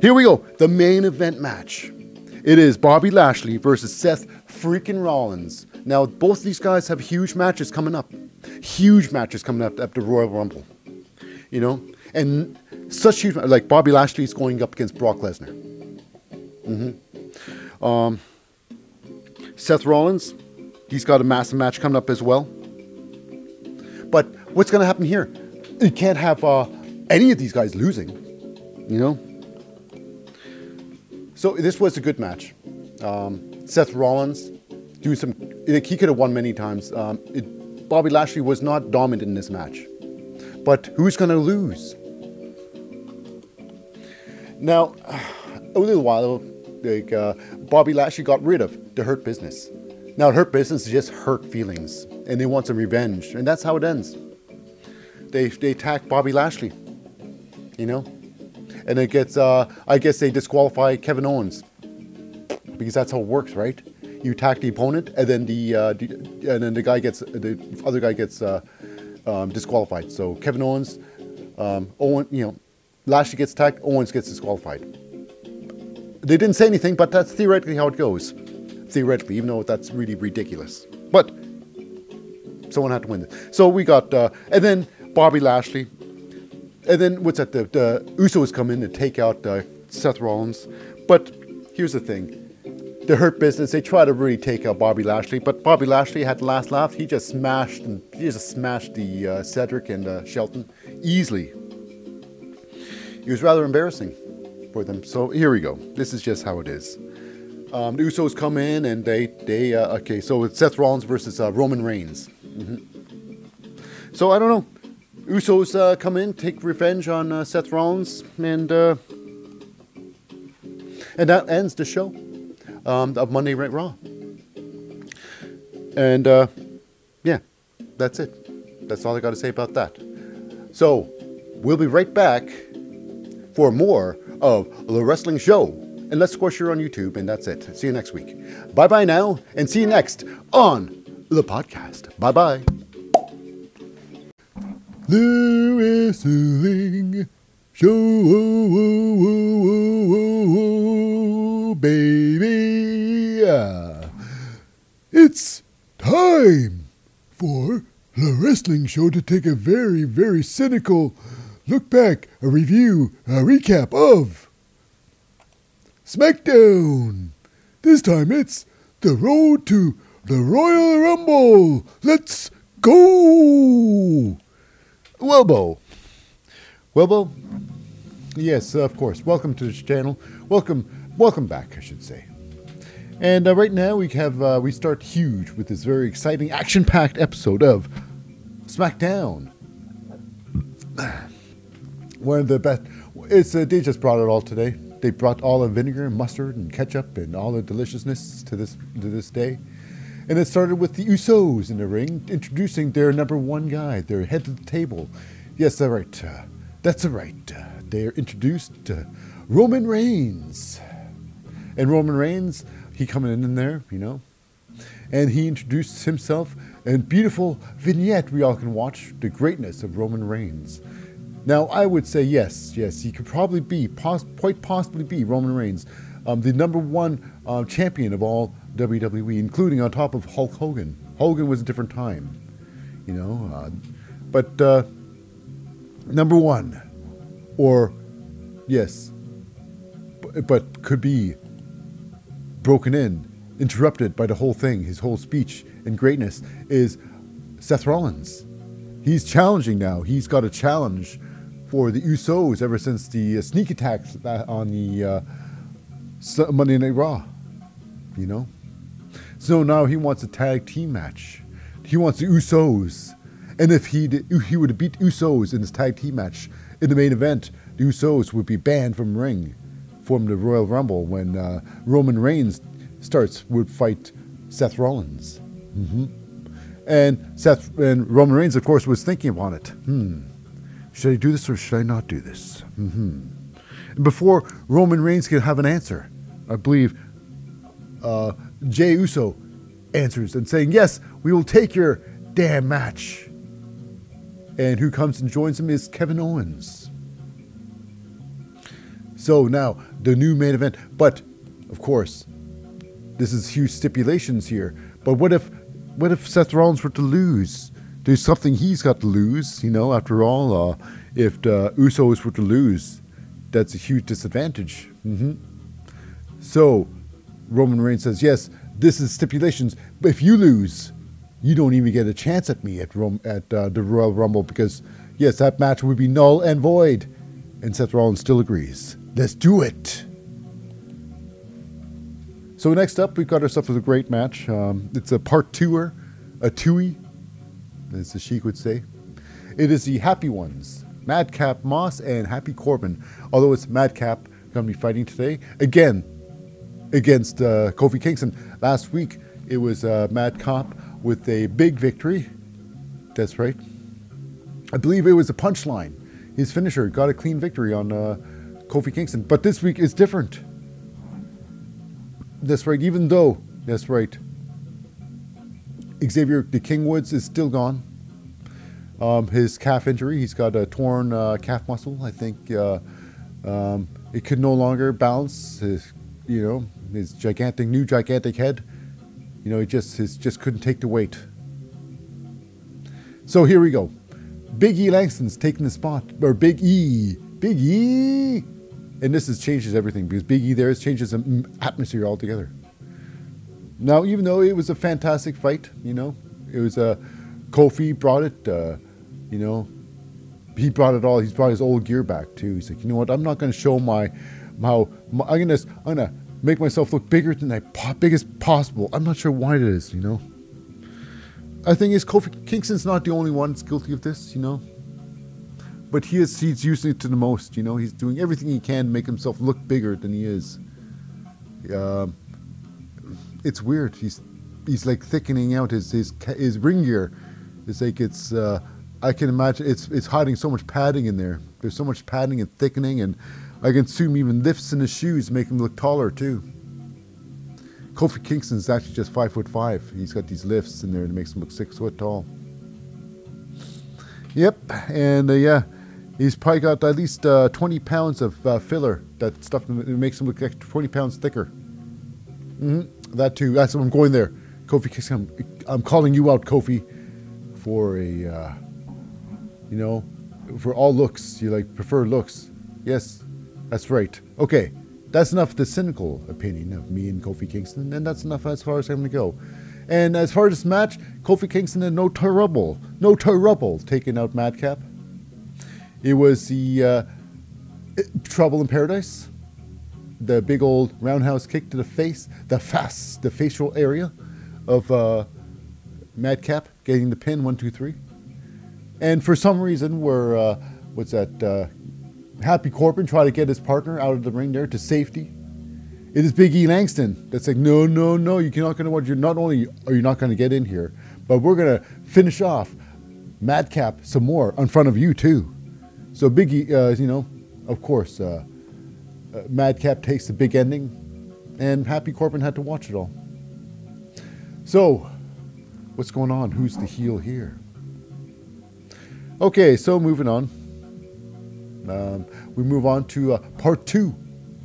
Here we go, the main event match. It is Bobby Lashley versus Seth freaking Rollins. Now, both these guys have huge matches coming up. Huge matches coming up at the Royal Rumble. You know? And such huge, like Bobby Lashley is going up against Brock Lesnar. Mm-hmm. Um, Seth Rollins, he's got a massive match coming up as well. But what's going to happen here? You can't have uh, any of these guys losing, you know? So this was a good match. Um, Seth Rollins doing some, he could have won many times. Um, it, Bobby Lashley was not dominant in this match. But who's going to lose? Now, a little while like uh, Bobby Lashley got rid of the Hurt Business. Now, Hurt Business is just hurt feelings, and they want some revenge, and that's how it ends. They they attack Bobby Lashley, you know, and it gets. Uh, I guess they disqualify Kevin Owens because that's how it works, right? You attack the opponent, and then the, uh, the and then the guy gets the other guy gets uh, um, disqualified. So Kevin Owens, um, Owen, you know, Lashley gets attacked, Owens gets disqualified. They didn't say anything, but that's theoretically how it goes. Theoretically, even though that's really ridiculous. But someone had to win it. So we got, uh, and then Bobby Lashley, and then what's that? The, the Usos come in to take out uh, Seth Rollins. But here's the thing the Hurt Business, they try to really take out Bobby Lashley, but Bobby Lashley had the last laugh. He just smashed and he just smashed the uh, Cedric and uh, Shelton easily. It was rather embarrassing for them. So here we go. This is just how it is. Um, the Usos come in and they they uh, okay. So it's Seth Rollins versus uh, Roman Reigns. So I don't know. Usos uh, come in, take revenge on uh, Seth Rollins, and uh, and that ends the show um, of Monday Night Raw. And uh, yeah, that's it. That's all I got to say about that. So we'll be right back for more of the wrestling show. Unless, of course, you're on YouTube, and that's it. See you next week. Bye bye now, and see you next on the podcast. Bye bye. The wrestling show, baby. It's time for the wrestling show to take a very, very cynical look back, a review, a recap of SmackDown. This time it's the road to the Royal Rumble. Let's go! Welbo. Welbo. Yes, of course. Welcome to this channel. Welcome, welcome back, I should say. And uh, right now we have uh, we start huge with this very exciting, action-packed episode of SmackDown. <sighs> One of the best. It's uh, they just brought it all today. They brought all the vinegar and mustard and ketchup and all the deliciousness to this to this day. And it started with the Usos in the ring, introducing their number one guy, their head of the table. Yes, that's right. Uh, that's right. Uh, they are introduced Roman Reigns. And Roman Reigns, he coming in there, you know, and he introduced himself and beautiful vignette we all can watch the greatness of Roman Reigns. Now, I would say yes, yes, he could probably be, pos- quite possibly be Roman Reigns, um, the number one uh, champion of all WWE, including on top of Hulk Hogan. Hogan was a different time, you know. Uh, but uh, number one, or yes, but, but could be broken in, interrupted by the whole thing, his whole speech and greatness, is Seth Rollins. He's challenging now. He's got a challenge for the Usos ever since the uh, sneak attacks on the uh, Monday Night Raw. You know? So now he wants a tag team match. He wants the Usos. And if he he would beat Usos in this tag team match in the main event, the Usos would be banned from ring from the Royal Rumble when uh, Roman Reigns starts would fight Seth Rollins. Mm-hmm. And Seth and Roman Reigns, of course, was thinking about it. Hmm, should I do this or should I not do this? Mm-hmm. And before Roman Reigns could have an answer, I believe uh, Jey Uso answers and saying, "Yes, we will take your damn match." And who comes and joins him is Kevin Owens. So now the new main event, but of course, this is huge stipulations here. But what if, what if Seth Rollins were to lose? There's something he's got to lose, you know. After all, uh, if the Usos were to lose, that's a huge disadvantage. Mm-hmm. So, Roman Reigns says, "Yes, this is stipulations. But if you lose, you don't even get a chance at me at at uh, the Royal Rumble because yes, that match would be null and void." And Seth Rollins still agrees. Let's do it. So next up, we've got ourselves a great match. Um, it's a part twoer, a twoie, as the Sheik would say. It is the Happy Ones, Madcap Moss and Happy Corbin. Although it's Madcap going to be fighting today again against uh, Kofi Kingston. Last week it was uh, Madcap with a big victory. That's right. I believe it was a punchline. His finisher got a clean victory on uh, Kofi Kingston. But this week is different. That's right. Even though that's right, Xavier the King Woods is still gone. Um, his calf injury, he's got a torn uh, calf muscle. I think uh, um, it could no longer balance his, you know, his gigantic, new gigantic head. You know, he just, his, just couldn't take the weight. So here we go. Big E Langston's taking the spot, or Big E, Big E, and this is changes everything because Big E there has changes the atmosphere altogether. Now, even though it was a fantastic fight, you know, it was a uh, Kofi brought it. Uh, you know, he brought it all. He's brought his old gear back too. He's like, you know what? I'm not going to show my, how I'm gonna I'm gonna make myself look bigger than I big as possible. I'm not sure why it is. You know. I think is Kofi Kingston's not the only one that's guilty of this. You know. But he is he's using it to the most. You know, he's doing everything he can to make himself look bigger than he is. Uh, it's weird. He's he's like thickening out his his his ring gear. It's like it's. Uh, I can imagine it's it's hiding so much padding in there. There's so much padding and thickening, and I can assume even lifts in his shoes make him look taller too. Kofi Kingston's actually just five foot five. He's got these lifts in there that makes him look six foot tall. Yep, and uh, yeah, he's probably got at least uh, 20 pounds of uh, filler. That stuff that makes him look like 20 pounds thicker. Mm-hmm. That too. That's what I'm going there. Kofi Kingston. I'm, I'm calling you out, Kofi, for a uh, you know, for all looks, you like prefer looks. Yes, that's right. Okay, that's enough the cynical opinion of me and Kofi Kingston, and that's enough as far as I'm gonna go. And as far as this match, Kofi Kingston and no trouble, no trouble taking out Madcap. It was the uh, Trouble in Paradise, the big old roundhouse kick to the face, the face, the facial area of uh, Madcap getting the pin one two three. And for some reason, we're, uh, what's that, uh, Happy Corbin try to get his partner out of the ring there to safety. It is Big E Langston that's like, no, no, no, you're not going to watch. You're not only are you not going to get in here, but we're going to finish off Madcap some more in front of you too. So Big E, uh, you know, of course, uh, uh, Madcap takes the big ending, and Happy Corbin had to watch it all. So, what's going on? Who's the heel here? Okay, so moving on. Um, we move on to uh, part two.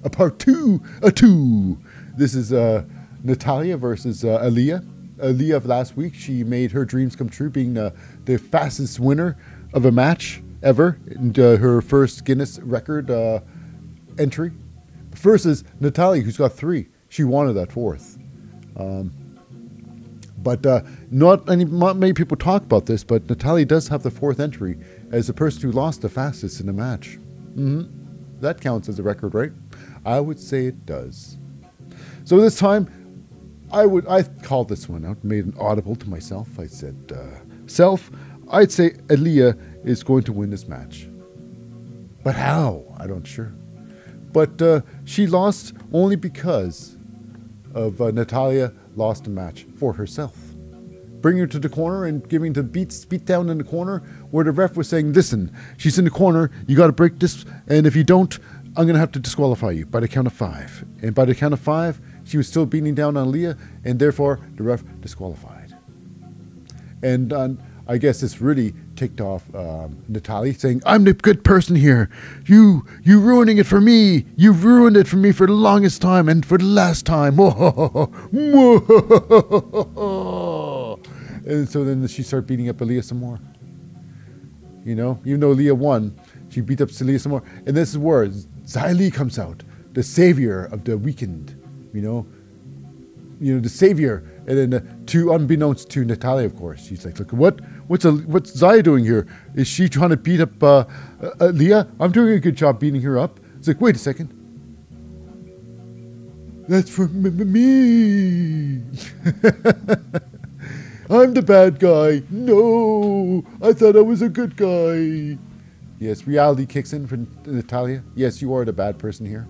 A part two, a two. This is uh, Natalya versus uh, Aliyah. Aliyah of last week, she made her dreams come true, being uh, the fastest winner of a match ever, and uh, her first Guinness record uh, entry. Versus Natalya, who's got three. She wanted that fourth. Um, but uh, not, any, not many people talk about this, but Natalya does have the fourth entry as the person who lost the fastest in a match. Mm-hmm. That counts as a record, right? I would say it does. So this time, I would I called this one out, made an audible to myself. I said, uh, "Self, I'd say Aliyah is going to win this match." But how? I don't sure. But uh, she lost only because of uh, Natalya lost a match for herself. Bring her to the corner and giving the beats beat down in the corner where the ref was saying, Listen, she's in the corner, you gotta break this, and if you don't, I'm gonna have to disqualify you by the count of five. And by the count of five, she was still beating down on Leah, and therefore the ref disqualified. And uh, I guess this really ticked off um, Natalya, saying, "I'm the good person here. You, you ruining it for me. You've ruined it for me for the longest time and for the last time." <laughs> and so then she started beating up Aliyah some more. You know, even though Leah won, she beat up Celia some more. And this is where Li comes out, the savior of the weakened. You know, you know, the savior. And then uh, to unbeknownst to Natalya, of course, she's like, look, what, what's a, what's Xia doing here? Is she trying to beat up uh, uh, Leah? I'm doing a good job beating her up. It's like, wait a second. That's for me. <laughs> I'm the bad guy. No, I thought I was a good guy. Yes, reality kicks in for Natalya. Yes, you are the bad person here.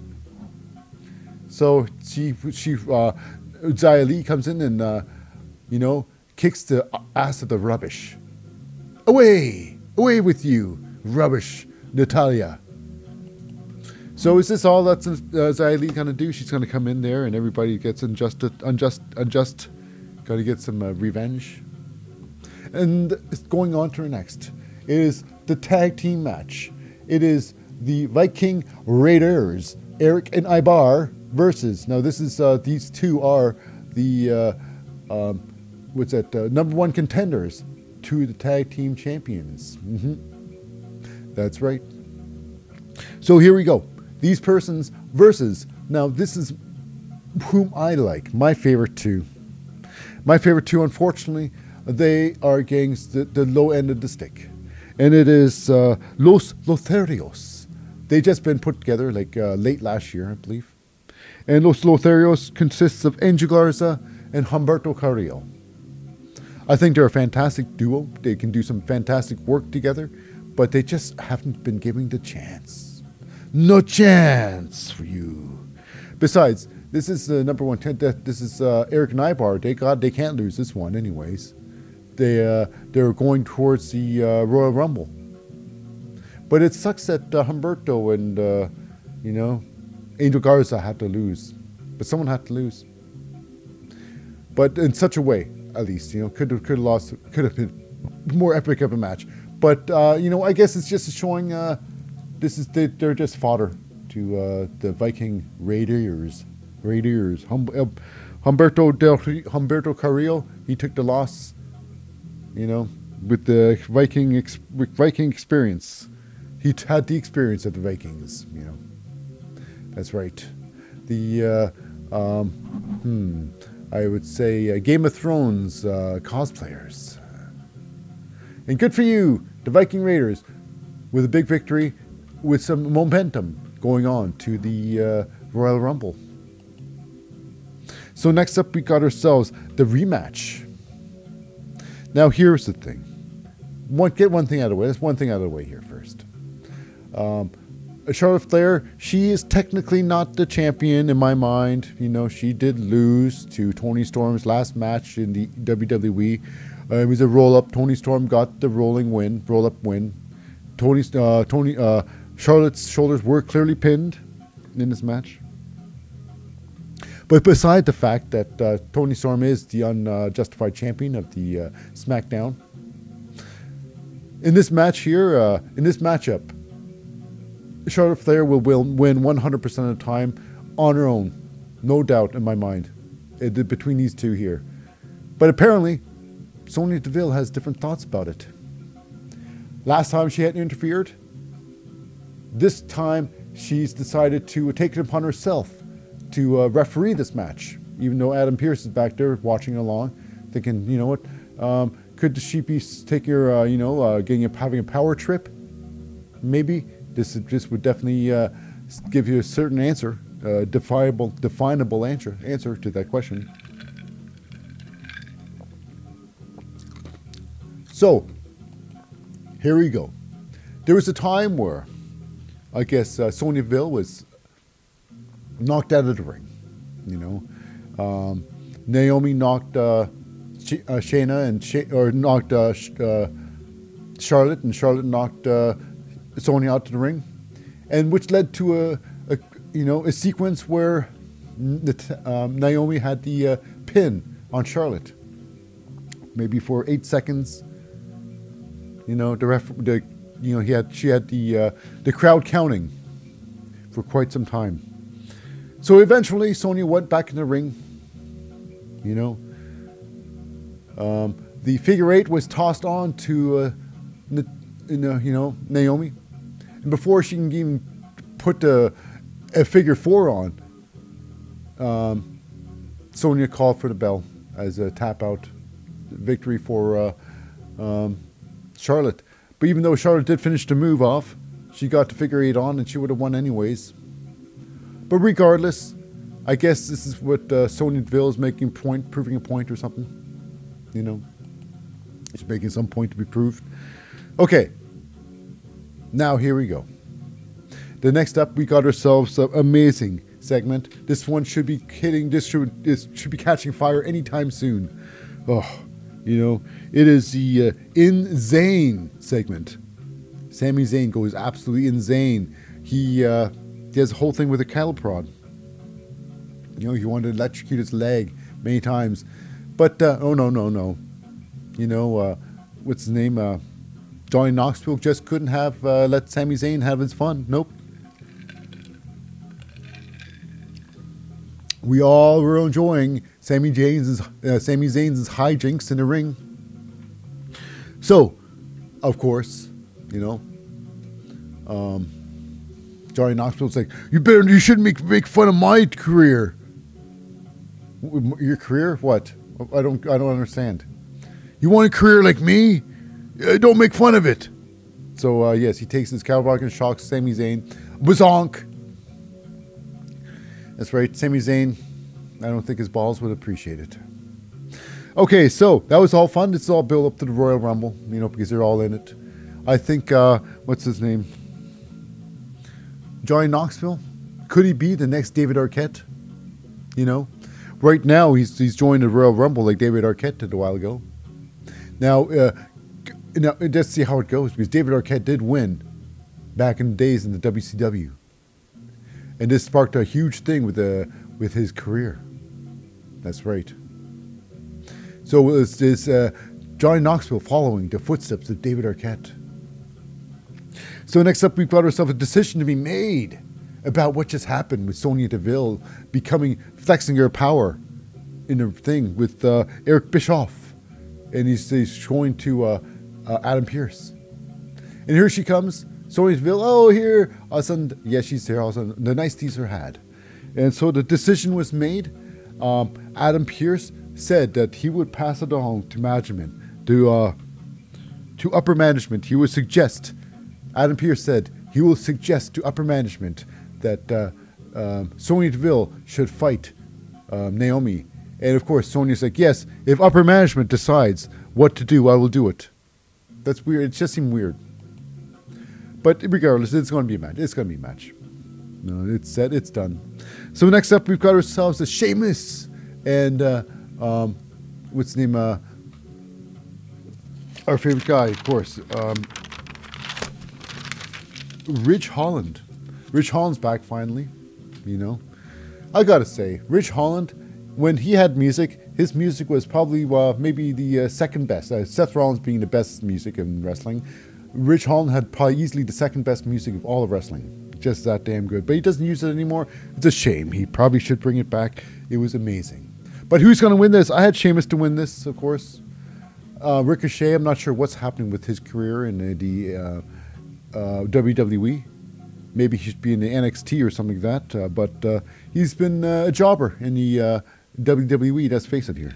So she, she, uh, Xia Li comes in and, uh, you know, kicks the ass of the rubbish. Away, away with you, rubbish, Natalya. So is this all that's uh, Xia Li gonna do? She's gonna come in there and everybody gets unjust, unjust, unjust, gotta get some uh, revenge. And it's going on to the next. It is the tag team match. It is the Viking Raiders, Erik and Ivar versus. Now this is uh, these two are the uh, um, what's that uh, number one contenders to the tag team champions. hmm That's right. So here we go. These persons versus. Now this is whom I like. My favorite two. My favorite two, unfortunately, they are against the, the low end of the stick. And it is uh, Los Lotharios. They just been put together like uh, late last year, I believe. And Los Lotharios consists of Angel Garza and Humberto Carrillo. I think they're a fantastic duo. They can do some fantastic work together, but they just haven't been given the chance. No chance for you. Besides, this is the number one. This is uh, Erik Ivar. They got. They can't lose this one, anyways. They uh, they're going towards the uh, Royal Rumble. But it sucks that uh, Humberto and uh, you know Angel Garza had to lose, but someone had to lose. But in such a way, at least you know, could have could have lost, could have been more epic of a match. But uh, you know, I guess it's just showing this is they, they're just fodder to the Viking Raiders. Raiders. Hum, uh, Humberto Del Humberto Carrillo, he took the loss. You know, with the Viking ex, with Viking experience, he had the experience of the Vikings. You know, that's right. The uh, um, hmm, I would say uh, Game of Thrones uh, cosplayers. And good for you, the Viking Raiders, with a big victory, with some momentum going on to the uh, Royal Rumble. So next up, we got ourselves the rematch. Now here's the thing. One, get one thing out of the way. Let's one thing out of the way here first. Um, Charlotte Flair, she is technically not the champion in my mind. You know, she did lose to Toni Storm's last match in the WWE. Uh, it was a roll up. Toni Storm got the rolling win, roll up win. Toni, uh, Toni, uh, Charlotte's shoulders were clearly pinned in this match. But beside the fact that uh, Toni Storm is the unjustified champion of the uh, SmackDown, in this match here, uh, in this matchup, Charlotte Flair will, win 100% of the time on her own. No doubt in my mind uh, between these two here. But apparently, Sonya Deville has different thoughts about it. Last time she hadn't interfered, this time she's decided to take it upon herself to uh, referee this match, even though Adam Pearce is back there watching along, thinking, you know what, um, could she be taking her, uh, you know, uh, getting a, having a power trip? Maybe this this would definitely uh, give you a certain answer, uh, definable definable answer answer to that question. So, here we go. There was a time where, I guess, uh, Sonya Deville was knocked out of the ring. You know, um, Naomi knocked uh, uh, Shayna and or knocked uh, Sh- uh, Charlotte, and Charlotte knocked uh, Sonya out to the ring, and which led to a, a you know a sequence where um, Naomi had the uh, pin on Charlotte, maybe for eight seconds. You know the ref, the you know he had she had the the crowd counting for quite some time. So eventually, Sonya went back in the ring. You know, um, the figure eight was tossed on to, uh, you know, Naomi, and before she can even put a, a figure four on, um, Sonya called for the bell as a tap out victory for uh, um, Charlotte. But even though Charlotte did finish the move off, she got to figure eight on and she would have won anyways. But regardless, I guess this is what uh, Deville is making point, proving a point or something. You know, she's making some point to be proved. Okay, now here we go. The next up, we got ourselves an amazing segment. This one should be hitting. This should this should be catching fire anytime soon. Oh, you know, it is the uh, insane segment. Sami Zayn goes absolutely insane. He uh, does a whole thing with a cattle prod. You know, he wanted to electrocute his leg many times, but uh, oh no, no, no. You know, uh, what's his name? Uh, Johnny Knoxville just couldn't have uh, let Sami Zayn have his fun. Nope. We all were enjoying Sami Zayn's uh, Sami Zayn's hijinks in the ring. So, of course, you know, um, Johnny Knoxville's like, "You better, you shouldn't make make fun of my career." Your career? What? I don't, I don't understand. You want a career like me? Uh, don't make fun of it. So uh, yes, he takes his cowboy and shocks Sami Zayn. Bazonk. That's right, Sami Zayn. I don't think his balls would appreciate it. Okay, so that was all fun. It's all built up to the Royal Rumble, you know, because they're all in it. I think uh, what's his name? Johnny Knoxville. Could he be the next David Arquette? You know, right now he's he's joined the Royal Rumble like David Arquette did a while ago. Now, uh, now let's see how it goes because David Arquette did win back in the days in the WCW, and this sparked a huge thing with the with his career. That's right. So is this uh, Johnny Knoxville following the footsteps of David Arquette? So next up, we've got ourselves a decision to be made about what just happened with Sonya Deville becoming flexing her power in a thing with uh, Eric Bischoff, and he's, he's showing to uh, uh, Adam Pearce. and here she comes, Sonya Deville. Oh, here, all of a sudden, yeah, she's here. All of a sudden, the nice teaser had, and so the decision was made. Um, Adam Pearce said that he would pass it on to management, to uh, to upper management. He would suggest Adam Pearce said he will suggest to upper management that uh, um, Sonya Deville should fight um, Naomi. And of course, Sonya's like, yes, if upper management decides what to do, I will do it. That's weird. It just seemed weird. But regardless, it's going to be a match. It's going to be a match. No, it's set. It's done. So next up, we've got ourselves a Sheamus and uh, um, what's the name? Uh, our favorite guy, of course. Um, Ridge Holland. Ridge Holland's back finally, you know. I gotta say, Ridge Holland, when he had music, his music was probably uh, maybe the uh, second best. Uh, Seth Rollins being the best music in wrestling. Ridge Holland had probably easily the second best music of all of wrestling. Just that damn good. But he doesn't use it anymore. It's a shame. He probably should bring it back. It was amazing. But who's going to win this? I had Sheamus to win this, of course. Uh, Ricochet, I'm not sure what's happening with his career in the uh, WWE. Maybe he should be in the NXT or something like that. Uh, but uh, he's been uh, a jobber in the uh, WWE. Let's face it here.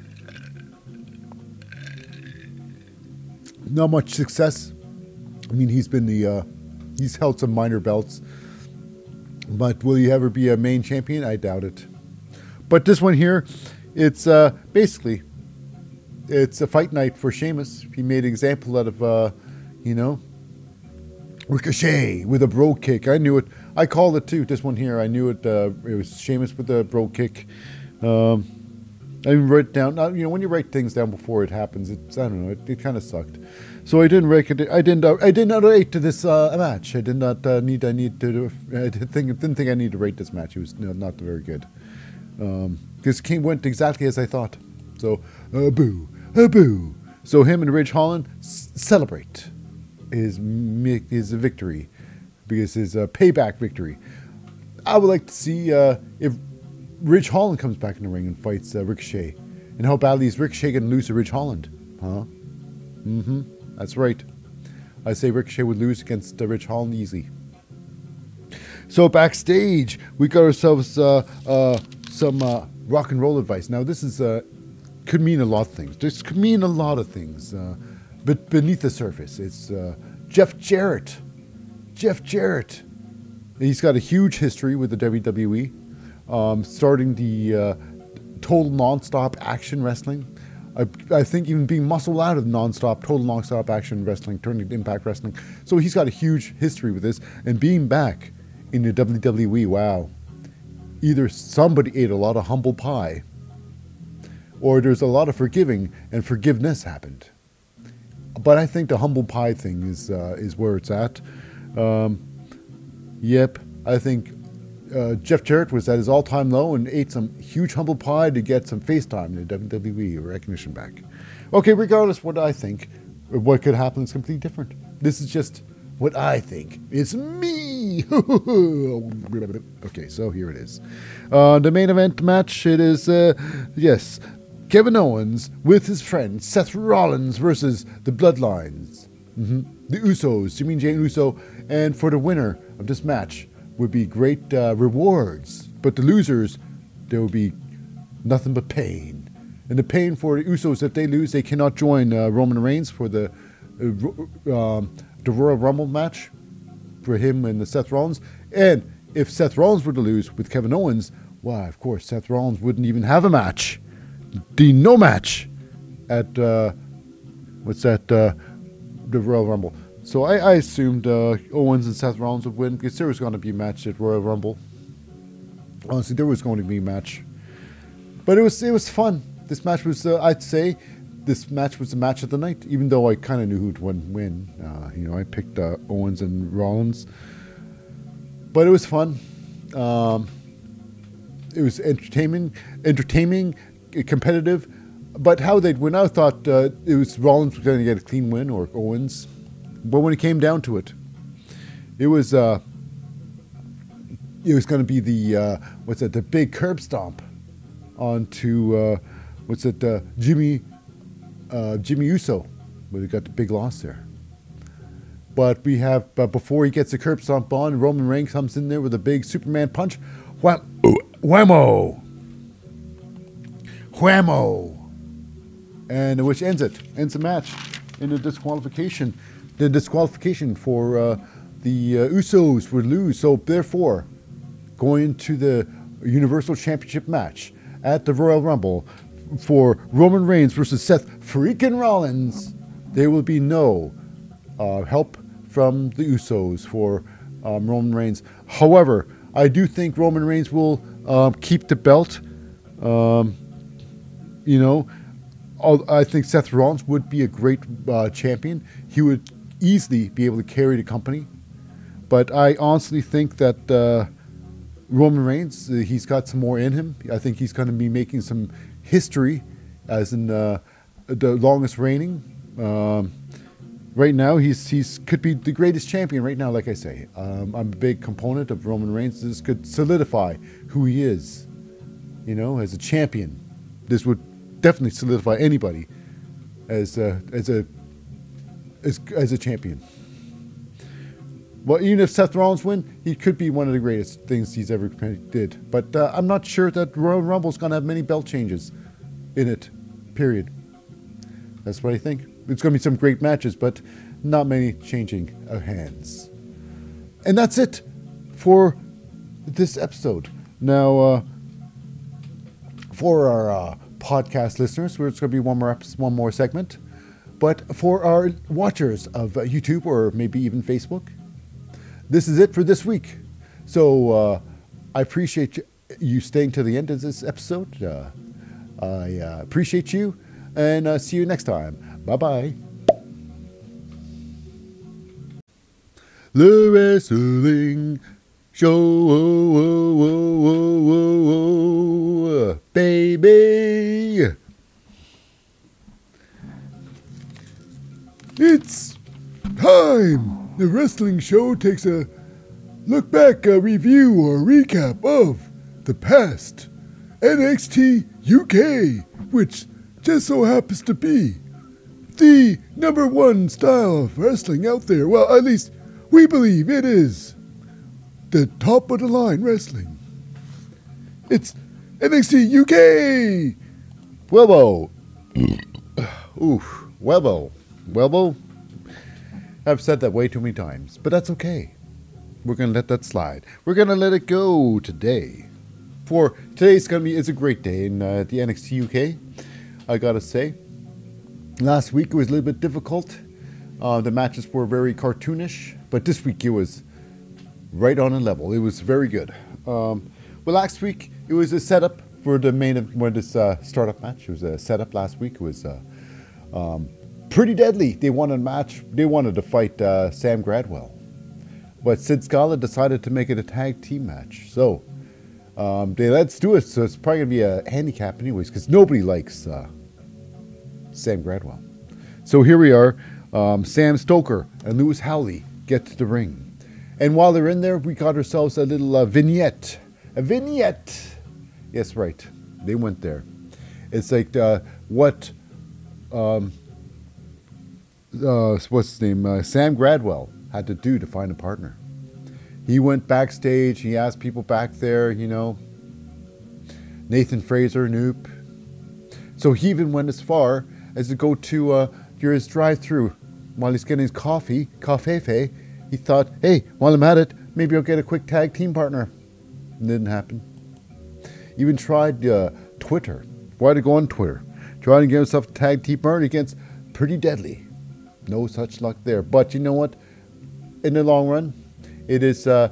Not much success. I mean, he's been the uh, he's held some minor belts, but will he ever be a main champion? I doubt it. But this one here, it's basically it's a fight night for Sheamus. He made an example out of, you know, Ricochet with a brogue kick. I knew it. I called it too. This one here, I knew it. Uh, it was Sheamus with the brogue kick. Um, I even wrote down. You know, when you write things down before it happens, it's I don't know. It, it kind of sucked. So I didn't write it. I didn't. Uh, I did not rate to this uh, match. I did not uh, need. I need to. I didn't think. Didn't think I need to rate this match. It was no, not very good. Um, went exactly as I thought. So uh, boo, uh, boo. So him and Ridge Holland s- celebrate his his victory, because his uh, payback victory. I would like to see uh, if Ridge Holland comes back in the ring and fights uh, Ricochet, and how badly is Ricochet going to lose to Ridge Holland? Huh? Mm-hmm. That's right. I say Ricochet would lose against uh, Ridge Holland easily. So backstage, we got ourselves uh, uh, some uh, rock and roll advice. Now, this is could mean a lot of things. This could mean a lot of things, but beneath the surface, it's uh, Jeff Jarrett. Jeff Jarrett. He's got a huge history with the WWE, um, starting the uh, total nonstop action wrestling. I, I, think even being muscled out of nonstop, total nonstop action wrestling, turning to Impact Wrestling. So he's got a huge history with this, and being back in the WWE, wow. Either somebody ate a lot of humble pie, or there's a lot of forgiving and forgiveness happened. But I think the humble pie thing is uh, is where it's at. Um, yep, I think uh, Jeff Jarrett was at his all-time low and ate some huge humble pie to get some FaceTime in the WWE recognition back. Okay, regardless what I think, what could happen is completely different. This is just what I think. It's me. <laughs> okay, so here it is. Uh, the main event match. It is uh, yes, Kevin Owens with his friend Seth Rollins versus the Bloodlines, mm-hmm. the Usos, Jimmy Jey Uso, and for the winner of this match would be great uh, rewards, but the losers there will be nothing but pain. And the pain for the Usos if they lose, they cannot join uh, Roman Reigns for the uh, um, the Royal Rumble match for him and the Seth Rollins. And if Seth Rollins were to lose with Kevin Owens, why, of course, Seth Rollins wouldn't even have a match. The no match at, uh, what's that, uh, the Royal Rumble. So I, I assumed uh, Owens and Seth Rollins would win because there was going to be a match at Royal Rumble. Honestly, there was going to be a match. But it was it was fun. This match was, uh, I'd say, this match was the match of the night, even though I kind of knew who'd win. Uh, you know, I picked uh, Owens and Rollins, but it was fun. Um, it was entertaining, entertaining, competitive. But how they'd win, I thought uh, it was Rollins was going to get a clean win or Owens. But when it came down to it, it was uh, it was going to be the uh, what's that? The big curb stomp onto uh, what's it? Jimmy uh, Jimmy Uso, but he got the big loss there. But we have, but before he gets the curb stomp on, Roman Reigns comes in there with a big Superman punch. Wham- whammo! Whammo! And which ends it, ends the match in a disqualification. The disqualification for uh, the uh, Usos would lose. So therefore, going to the Universal Championship match at the Royal Rumble, for Roman Reigns versus Seth freaking Rollins, there will be no uh, help from the Usos for um, Roman Reigns. However, I do think Roman Reigns will um, keep the belt. Um, you know, I think Seth Rollins would be a great uh, champion. He would easily be able to carry the company. But I honestly think that uh, Roman Reigns, uh, he's got some more in him. I think he's going to be making some history, as in uh, the longest reigning. Um, right now, he's he's could be the greatest champion right now. Like I say, um, I'm a big component of Roman Reigns. This could solidify who he is, you know, as a champion. This would definitely solidify anybody as a, as a as, as a champion. Well, even if Seth Rollins win, he could be one of the greatest things he's ever did. But uh, I'm not sure that Royal Rumble's going to have many belt changes in it, period. That's what I think. It's going to be some great matches, but not many changing of hands. And that's it for this episode. Now, uh, for our uh, podcast listeners, where it's going to be one more one more segment. But for our watchers of uh, YouTube or maybe even Facebook, this is it for this week. So uh, I appreciate you staying to the end of this episode. Uh, I uh, appreciate you and uh, see you next time. Bye bye. The Wrestling Show, oh, oh, oh, baby. It's time. The wrestling show takes a look back, a review, or recap of the past NXT UK, which just so happens to be the number one style of wrestling out there. Well, at least we believe it is the top of the line wrestling. It's NXT UK. Welbo. <sighs> Oof. Welbo. Welbo. I've said that way too many times, but that's okay. We're gonna let that slide. We're gonna let it go today. For today's gonna be it's a great day in uh, the NXT UK. I gotta say. Last week it was a little bit difficult. Uh, the matches were very cartoonish, but this week it was right on a level. It was very good. Um, well, last week it was a setup for the main for this uh, startup match. It was a setup last week. It was uh, um, pretty deadly. They wanted a match. They wanted to fight uh, Sam Gradwell, but Sid Scala decided to make it a tag team match. So um, they let's do it. So it's probably gonna be a handicap anyways, because nobody likes uh, Sam Gradwell. So here we are. Um, Sam Stoker and Lewis Howley get to the ring, and while they're in there, we got ourselves a little uh, vignette. A vignette. Yes, right. They went there. It's like uh, what um, uh, what's his name? Uh, Sam Gradwell had to do to find a partner. He went backstage. He asked people back there, you know, Nathan Frazer, Noop. So he even went as far as to go to uh, drive-through while he's getting his coffee, coffee. He thought, hey, while I'm at it, maybe I'll get a quick tag team partner. It didn't happen. Even tried uh, Twitter. Why to go on Twitter? Trying to get himself a tag team partner against Pretty Deadly. No such luck there. But you know what? In the long run, it is. Uh,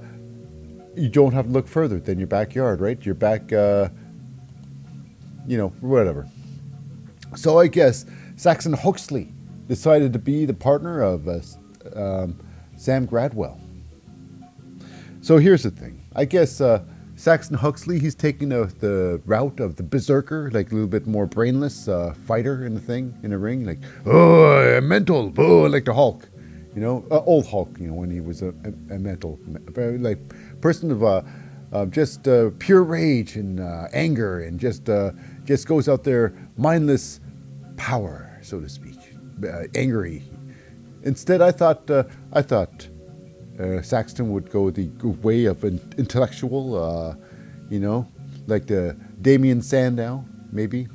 you don't have to look further than your backyard, right? Your back. Uh, you know, whatever. So I guess Saxon Huxley decided to be the partner of uh, um, Sam Gradwell. So here's the thing. I guess uh, Saxon Huxley, he's taking the, the route of the berserker, like a little bit more brainless uh, fighter in the thing, in the ring, like, oh, mental, oh, like the Hulk, you know, uh, old Hulk, you know, when he was a, a, a mental, like person of uh, uh just uh, pure rage and uh, anger and just just goes out there mindless power, so to speak, angry. Instead, I thought I thought uh, Saxon would go the way of an intellectual, uh, you know, like the Damien Sandow, maybe,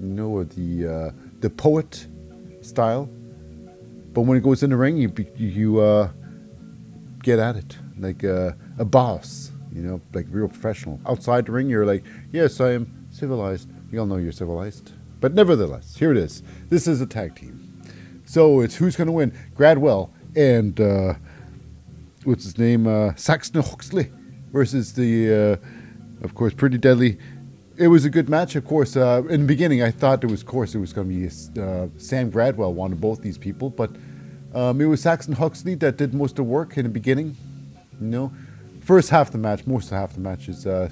you know, or the uh, the poet style. But when it goes in the ring, you you uh, get at it like a boss, you know, like real professional. Outside the ring, you're like, yes, I am civilized. You all know you're civilized. But nevertheless, here it is. This is a tag team. So it's who's going to win? Gradwell and uh, what's his name, uh, Saxon Huxley versus the, uh, of course, Pretty Deadly. It was a good match, of course. Uh, in the beginning, I thought it was, of course, it was going to be uh, Sam Gradwell wanted both these people, but um, it was Saxon Huxley that did most of the work in the beginning. You know, first half of the match, most of half the match is uh,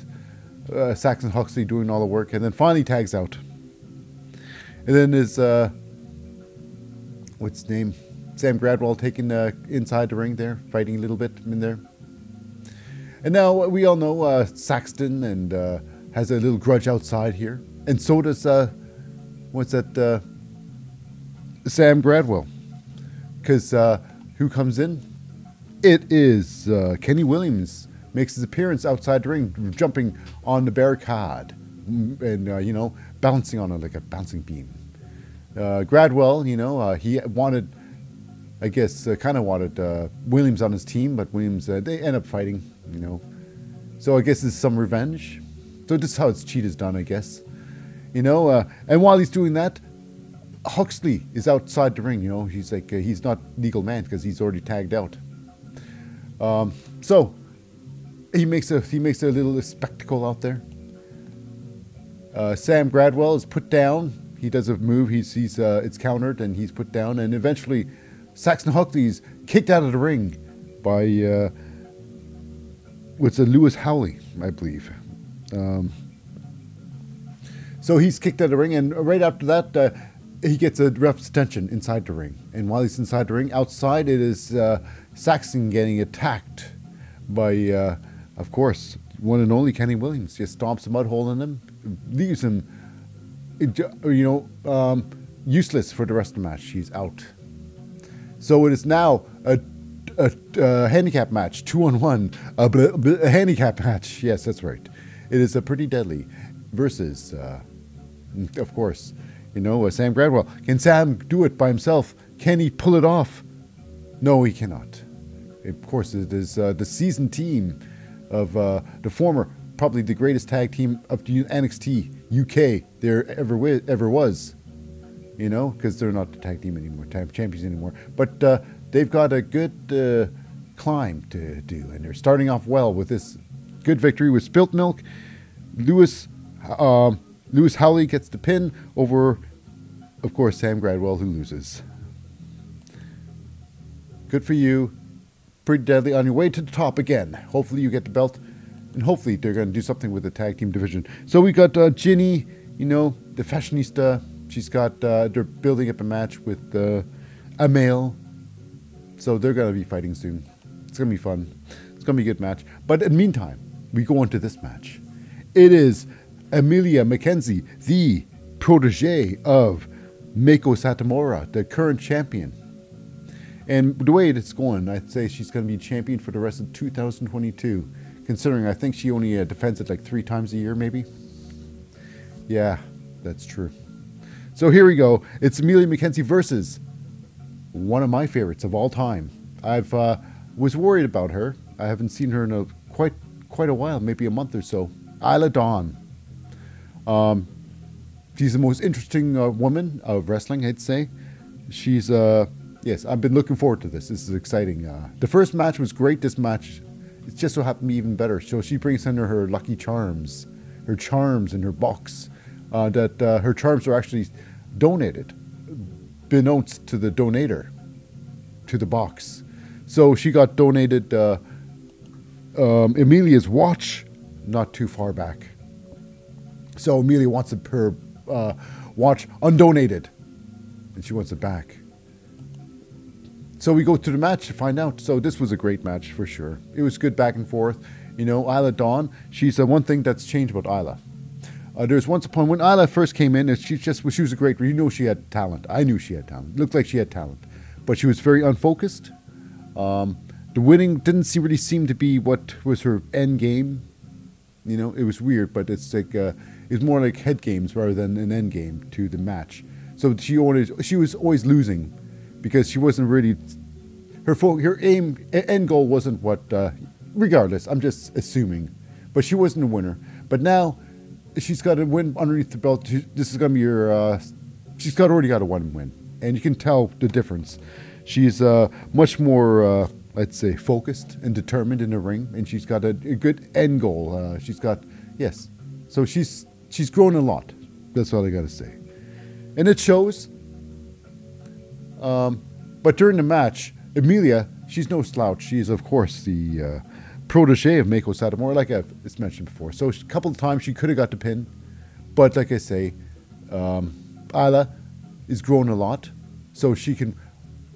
uh, Saxon Huxley doing all the work, and then finally tags out. And then is uh, what's his name? Sam Gradwell taking uh, inside the ring there, fighting a little bit in there. And now we all know uh, Saxon and uh, has a little grudge outside here, and so does uh, what's that? Uh, Sam Gradwell, because uh, who comes in? It is Kenny Williams makes his appearance outside the ring, jumping on the barricade, and you know bouncing on it like a bouncing beam. Gradwell, you know, he wanted I guess, uh, kind of wanted uh, Williams on his team, but Williams, uh, they end up fighting, you know. So I guess it's some revenge. So this is how it's cheat is done, I guess. You know, uh, and while he's doing that, Huxley is outside the ring, you know. He's like, uh, he's not legal man because he's already tagged out. Um, so he makes a he makes a little spectacle out there. Uh, Sam Gradwell is put down. He does a move. He's he's it's countered and he's put down, and eventually Saxon Huxley's kicked out of the ring by uh, what's a Lewis Howley, I believe. Um, so he's kicked out of the ring, and right after that, uh, he gets a ref's attention inside the ring. And while he's inside the ring, outside it is uh, Saxon getting attacked by, uh, of course, one and only Kenny Williams. Just stomps a mud hole in him, leaves him, you know, um, useless for the rest of the match. He's out. So it is now a, a, a handicap match, two on one, a, a, handicap match. <laughs> Yes, that's right. It is a pretty deadly versus, uh, of course, you know, uh, Sam Gradwell. Can Sam do it by himself? Can he pull it off? No, he cannot. Of course, it is uh, the seasoned team of uh, the former, probably the greatest tag team of the NXT UK there ever wi- ever was. You know, because they're not the tag team anymore, tag champions anymore. But uh, they've got a good uh, climb to do, and they're starting off well with this good victory with Spilt Milk. Lewis um, Lewis Howley gets the pin over, of course, Sam Gradwell, who loses. Good for you. Pretty deadly on your way to the top again. Hopefully, you get the belt, and hopefully, they're going to do something with the tag team division. So, we got uh, Jinny, you know, the fashionista. She's got, uh, they're building up a match with uh, Amale. So, they're going to be fighting soon. It's going to be fun. It's going to be a good match. But in the meantime, we go on to this match. It is Emilia McKenzie, the protege of Meiko Satomura, the current champion. And the way it's going, I'd say she's going to be champion for the rest of 2022, considering I think she only uh, defends it like three times a year, maybe. Yeah, that's true. So here we go. It's Emilia McKenzie versus one of my favorites of all time. I've uh, was worried about her. I haven't seen her in a quite quite a while, maybe a month or so. Isla Dawn. Um, she's the most interesting uh, woman of wrestling, I'd say. She's uh, yes, I've been looking forward to this. This is exciting. Uh, the first match was great. This match, it just so happened to be even better. So she brings in her lucky charms, her charms in her box. Uh, that uh, her charms are actually donated, beknownst to the donator, to the box. So she got donated uh, um, Emilia's watch not too far back. So Emilia wants per uh, watch undonated, and she wants it back. So we go to the match to find out. So this was a great match for sure. It was good back and forth. You know, Isla Dawn. She's the one thing that's changed about Isla. Uh, there's once upon when Isla first came in, and she just she was a great. You know, she had talent. I knew she had talent. looked like she had talent, but she was very unfocused. Um, the winning didn't see, really seem to be what was her end game. You know, it was weird, but it's like uh, it's more like head games rather than an end game to the match. So she always she was always losing because she wasn't really her fo- her aim end goal wasn't what. Uh, regardless, I'm just assuming, but she wasn't a winner. But now she's got a win underneath the belt. This is gonna be her. Uh, she's got already got a one win, and you can tell the difference. She's uh, much more, uh, I'd say, focused and determined in the ring, and she's got a, a good end goal. Uh, she's got yes, so she's she's grown a lot. That's all I got to say, and it shows. Um, but during the match, Emilia, she's no slouch. She is, of course, the uh, protege of Meiko Satomura, like I've mentioned before. So a couple of times she could have got the pin, but like I say, um, Isla is grown a lot, so she can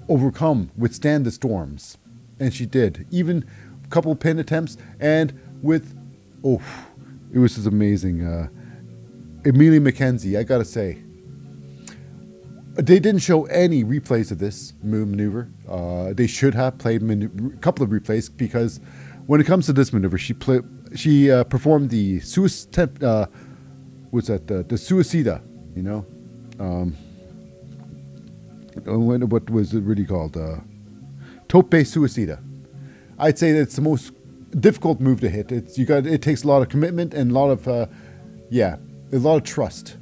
overcome, withstand the storms, and she did. Even a couple pin attempts, and with oh, it was just amazing. Uh, Emilia McKenzie, I gotta say, they didn't show any replays of this maneuver. Uh, they should have played a couple of replays because when it comes to this maneuver, she play, she uh, performed the suicide. Uh, what's that? The, the suicida. You know, um, what was it really called? Uh, tope suicida. I'd say that's the most difficult move to hit. It's you got. It takes a lot of commitment and a lot of, uh, yeah, a lot of trust.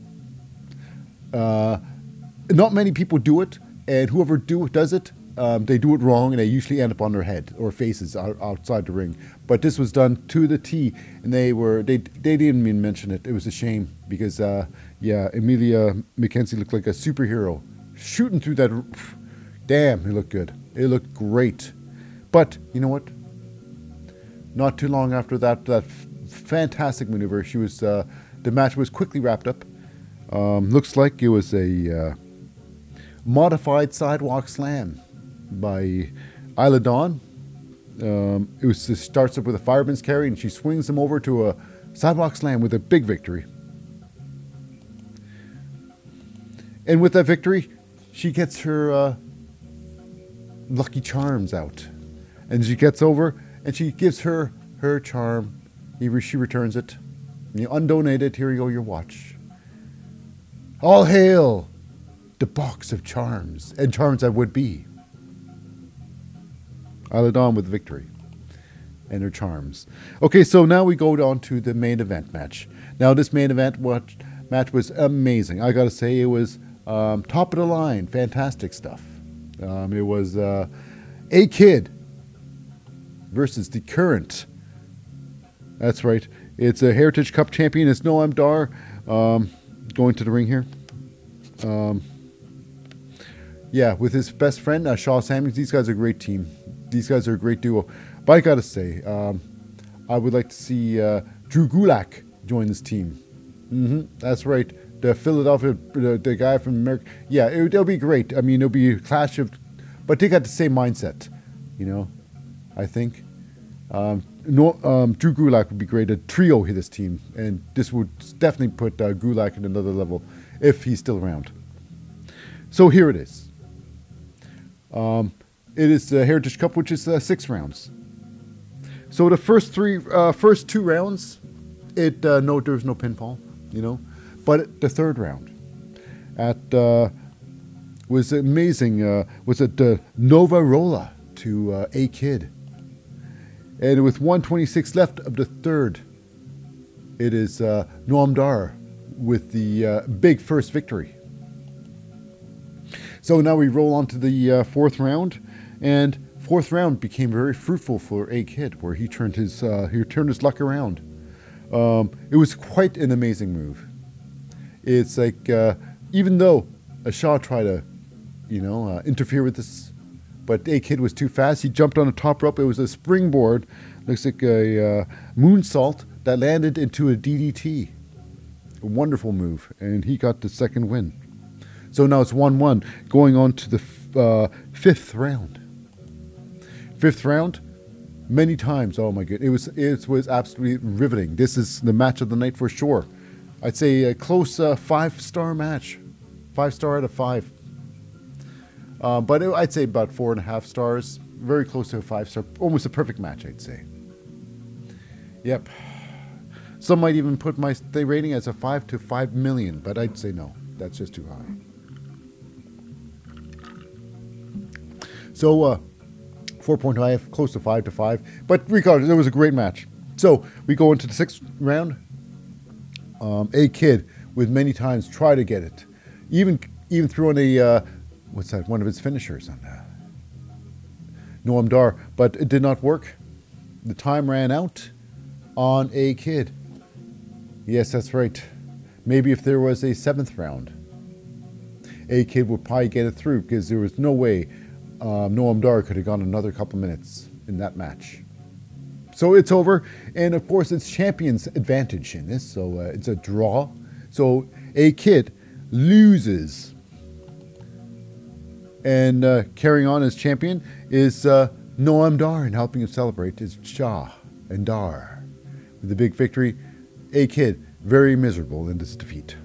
Not many people do it, and whoever do does it, um, they do it wrong, and they usually end up on their head or faces out, outside the ring. But this was done to the T, and they were they they didn't even mention it. It was a shame because uh, yeah, Emilia McKenzie looked like a superhero shooting through that. Damn, it looked good. It looked great. But you know what? Not too long after that that fantastic maneuver, she was uh, the match was quickly wrapped up. Um, looks like it was a uh, modified sidewalk slam by Isla Dawn. Um, it was it starts up with a fireman's carry, and she swings him over to a sidewalk slam with a big victory. And with that victory, she gets her uh, lucky charms out, and she gets over and she gives her her charm. He, she returns it, You undonated, here you go, your watch. All hail the box of charms, and charms that would be. Isla Dawn with victory and her charms. Okay, so now we go on to the main event match. Now, this main event what, match was amazing. I gotta say, it was um, top of the line, fantastic stuff. Um, it was uh, A-Kid versus the current. That's right. It's a Heritage Cup champion. It's Noam Dar um, going to the ring here. Um, yeah, with his best friend uh, Sha Samuels. These guys are a great team. These guys are a great duo. But I gotta say, um, I would like to see uh, Drew Gulak join this team. Mm-hmm, that's right. The Philadelphia, the, the guy from America. Yeah, it, will be great. I mean, it'll be a clash of, but they got the same mindset. You know, I think. Um, no, um, Drew Gulak would be great. A trio hit this team, and this would definitely put uh, Gulak in another level if he's still around. So here it is. Um, it is the Heritage Cup, which is uh, six rounds. So the first three, uh, first two rounds, it uh, no, there's no pinfall, you know, but the third round, at uh, was amazing. Uh, was it Nova Roller to uh, A-Kid, and with 126 left of the third, it is Noam Dar with the big first victory. So now we roll on to the uh, fourth round, and fourth round became very fruitful for A-Kid, where he turned his uh, he turned his luck around. Um, it was quite an amazing move. It's like uh, even though Sha tried to, you know, uh, interfere with this, but A-Kid was too fast. He jumped on the top rope. It was a springboard, looks like a uh, moonsault that landed into a DDT. A wonderful move, and he got the second win. So now it's 1 1, going on to the uh, fifth round. Fifth round, many times. Oh my god, it was it was absolutely riveting. This is the match of the night for sure. I'd say a close uh, five star match, five star out of five. Uh, but it, I'd say about four and a half stars, very close to a five star, almost a perfect match, I'd say. Yep. Some might even put my rating as a five to five million, but I'd say no, that's just too high. So, uh, 4.5, close to 5 to 5. But regardless, it was a great match. So, we go into the sixth round. Um, A-Kid with many times try to get it. Even even threw on a, uh, what's that, one of his finishers on uh, Noam Dar, but it did not work. The time ran out on A-Kid. Yes, that's right. Maybe if there was a seventh round, A-Kid would probably get it through because there was no way um, Noam Dar could have gone another couple minutes in that match. So it's over, and of course it's champion's advantage in this. So uh, it's a draw. So A-Kid loses, and uh, carrying on as champion is uh, Noam Dar, and helping him celebrate is Sha and Dar with the big victory. A-Kid very miserable in this defeat.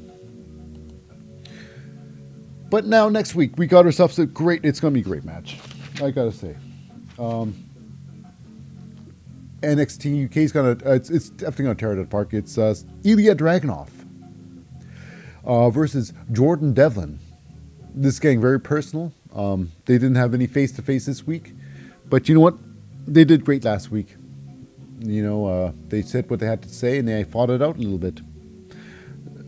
But now next week we got ourselves a great. It's going to be a great match. I gotta say. Um, NXT is gonna. Uh, it's, it's definitely gonna tear it apart. It's uh, Ilya Dragunov uh, versus Jordan Devlin. This is getting very personal. Um, they didn't have any face to face this week, but you know what? They did great last week. You know, uh, they said what they had to say and they fought it out a little bit.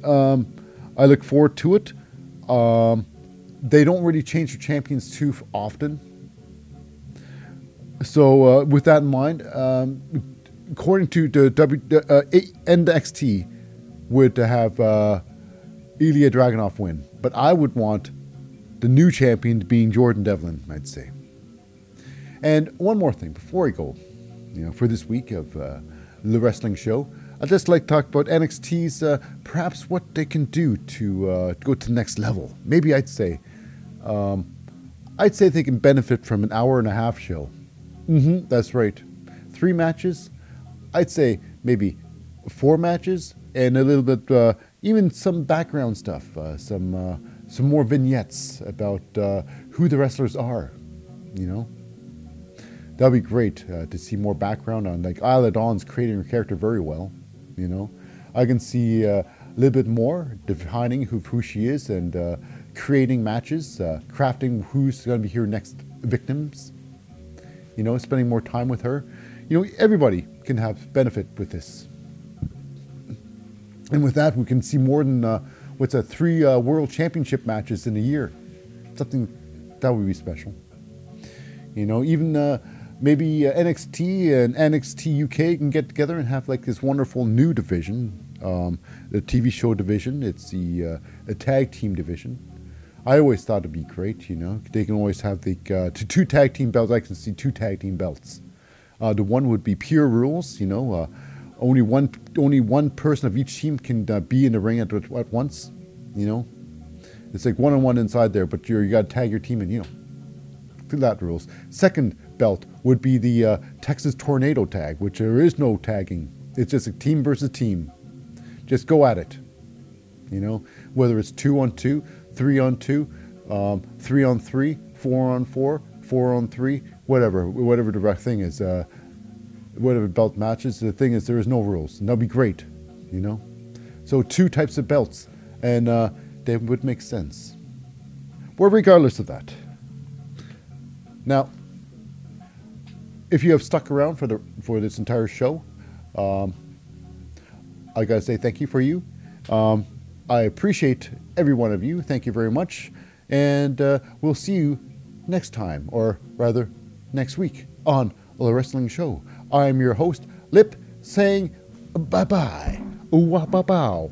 Um, I look forward to it. Um, they don't really change their champions too often. So, uh, with that in mind, um, according to the W uh, NXT, would have uh, Ilya Dragunov win, but I would want the new champion to being Jordan Devlin. I'd say. And one more thing before we go, you know, for this week of uh, the wrestling show, I'd just like to talk about NXT's uh, perhaps what they can do to uh, go to the next level. Maybe I'd say um, I'd say they can benefit from an hour and a half show. Mm-hmm, that's right. Three matches. I'd say maybe four matches and a little bit, uh, even some background stuff, uh, some uh, some more vignettes about uh, who the wrestlers are. You know, that'd be great uh, to see more background on. Like Isla Dawn's creating her character very well. You know, I can see uh, a little bit more defining who, who she is and uh, creating matches, uh, crafting who's going to be her next victims. You know, spending more time with her. You know, everybody can have benefit with this. And with that, we can see more than uh, what's a three uh, world championship matches in a year. Something that would be special. You know, even uh, maybe uh, NXT and NXT UK can get together and have like this wonderful new division, um, the TV show division. It's the uh, tag team division. I always thought it'd be great. You know, they can always have the uh, two tag team belts. I can see two tag team belts. Uh, the one would be pure rules. You know, uh, only one only one person of each team can uh, be in the ring at, at once. You know, it's like one on one inside there, but you you got to tag your team in. You know, that rules. Second belt would be the uh, Texas Tornado tag, which there is no tagging. It's just a team versus team. Just go at it. You know, whether it's two on two, three on two, um, three on three, four on four, four on three, whatever, whatever the right thing is, uh, whatever belt matches. The thing is, there is no rules, and that'd be great. You know, so two types of belts, and uh, they would make sense. Well, regardless of that. Now, if you have stuck around for the for this entire show, um, I gotta say thank you for you. Um, I appreciate every one of you. Thank you very much, and uh, we'll see you next time, or rather, next week on the Wrestling Show. I am your host, Lip, saying bye bye. Ooh, bow.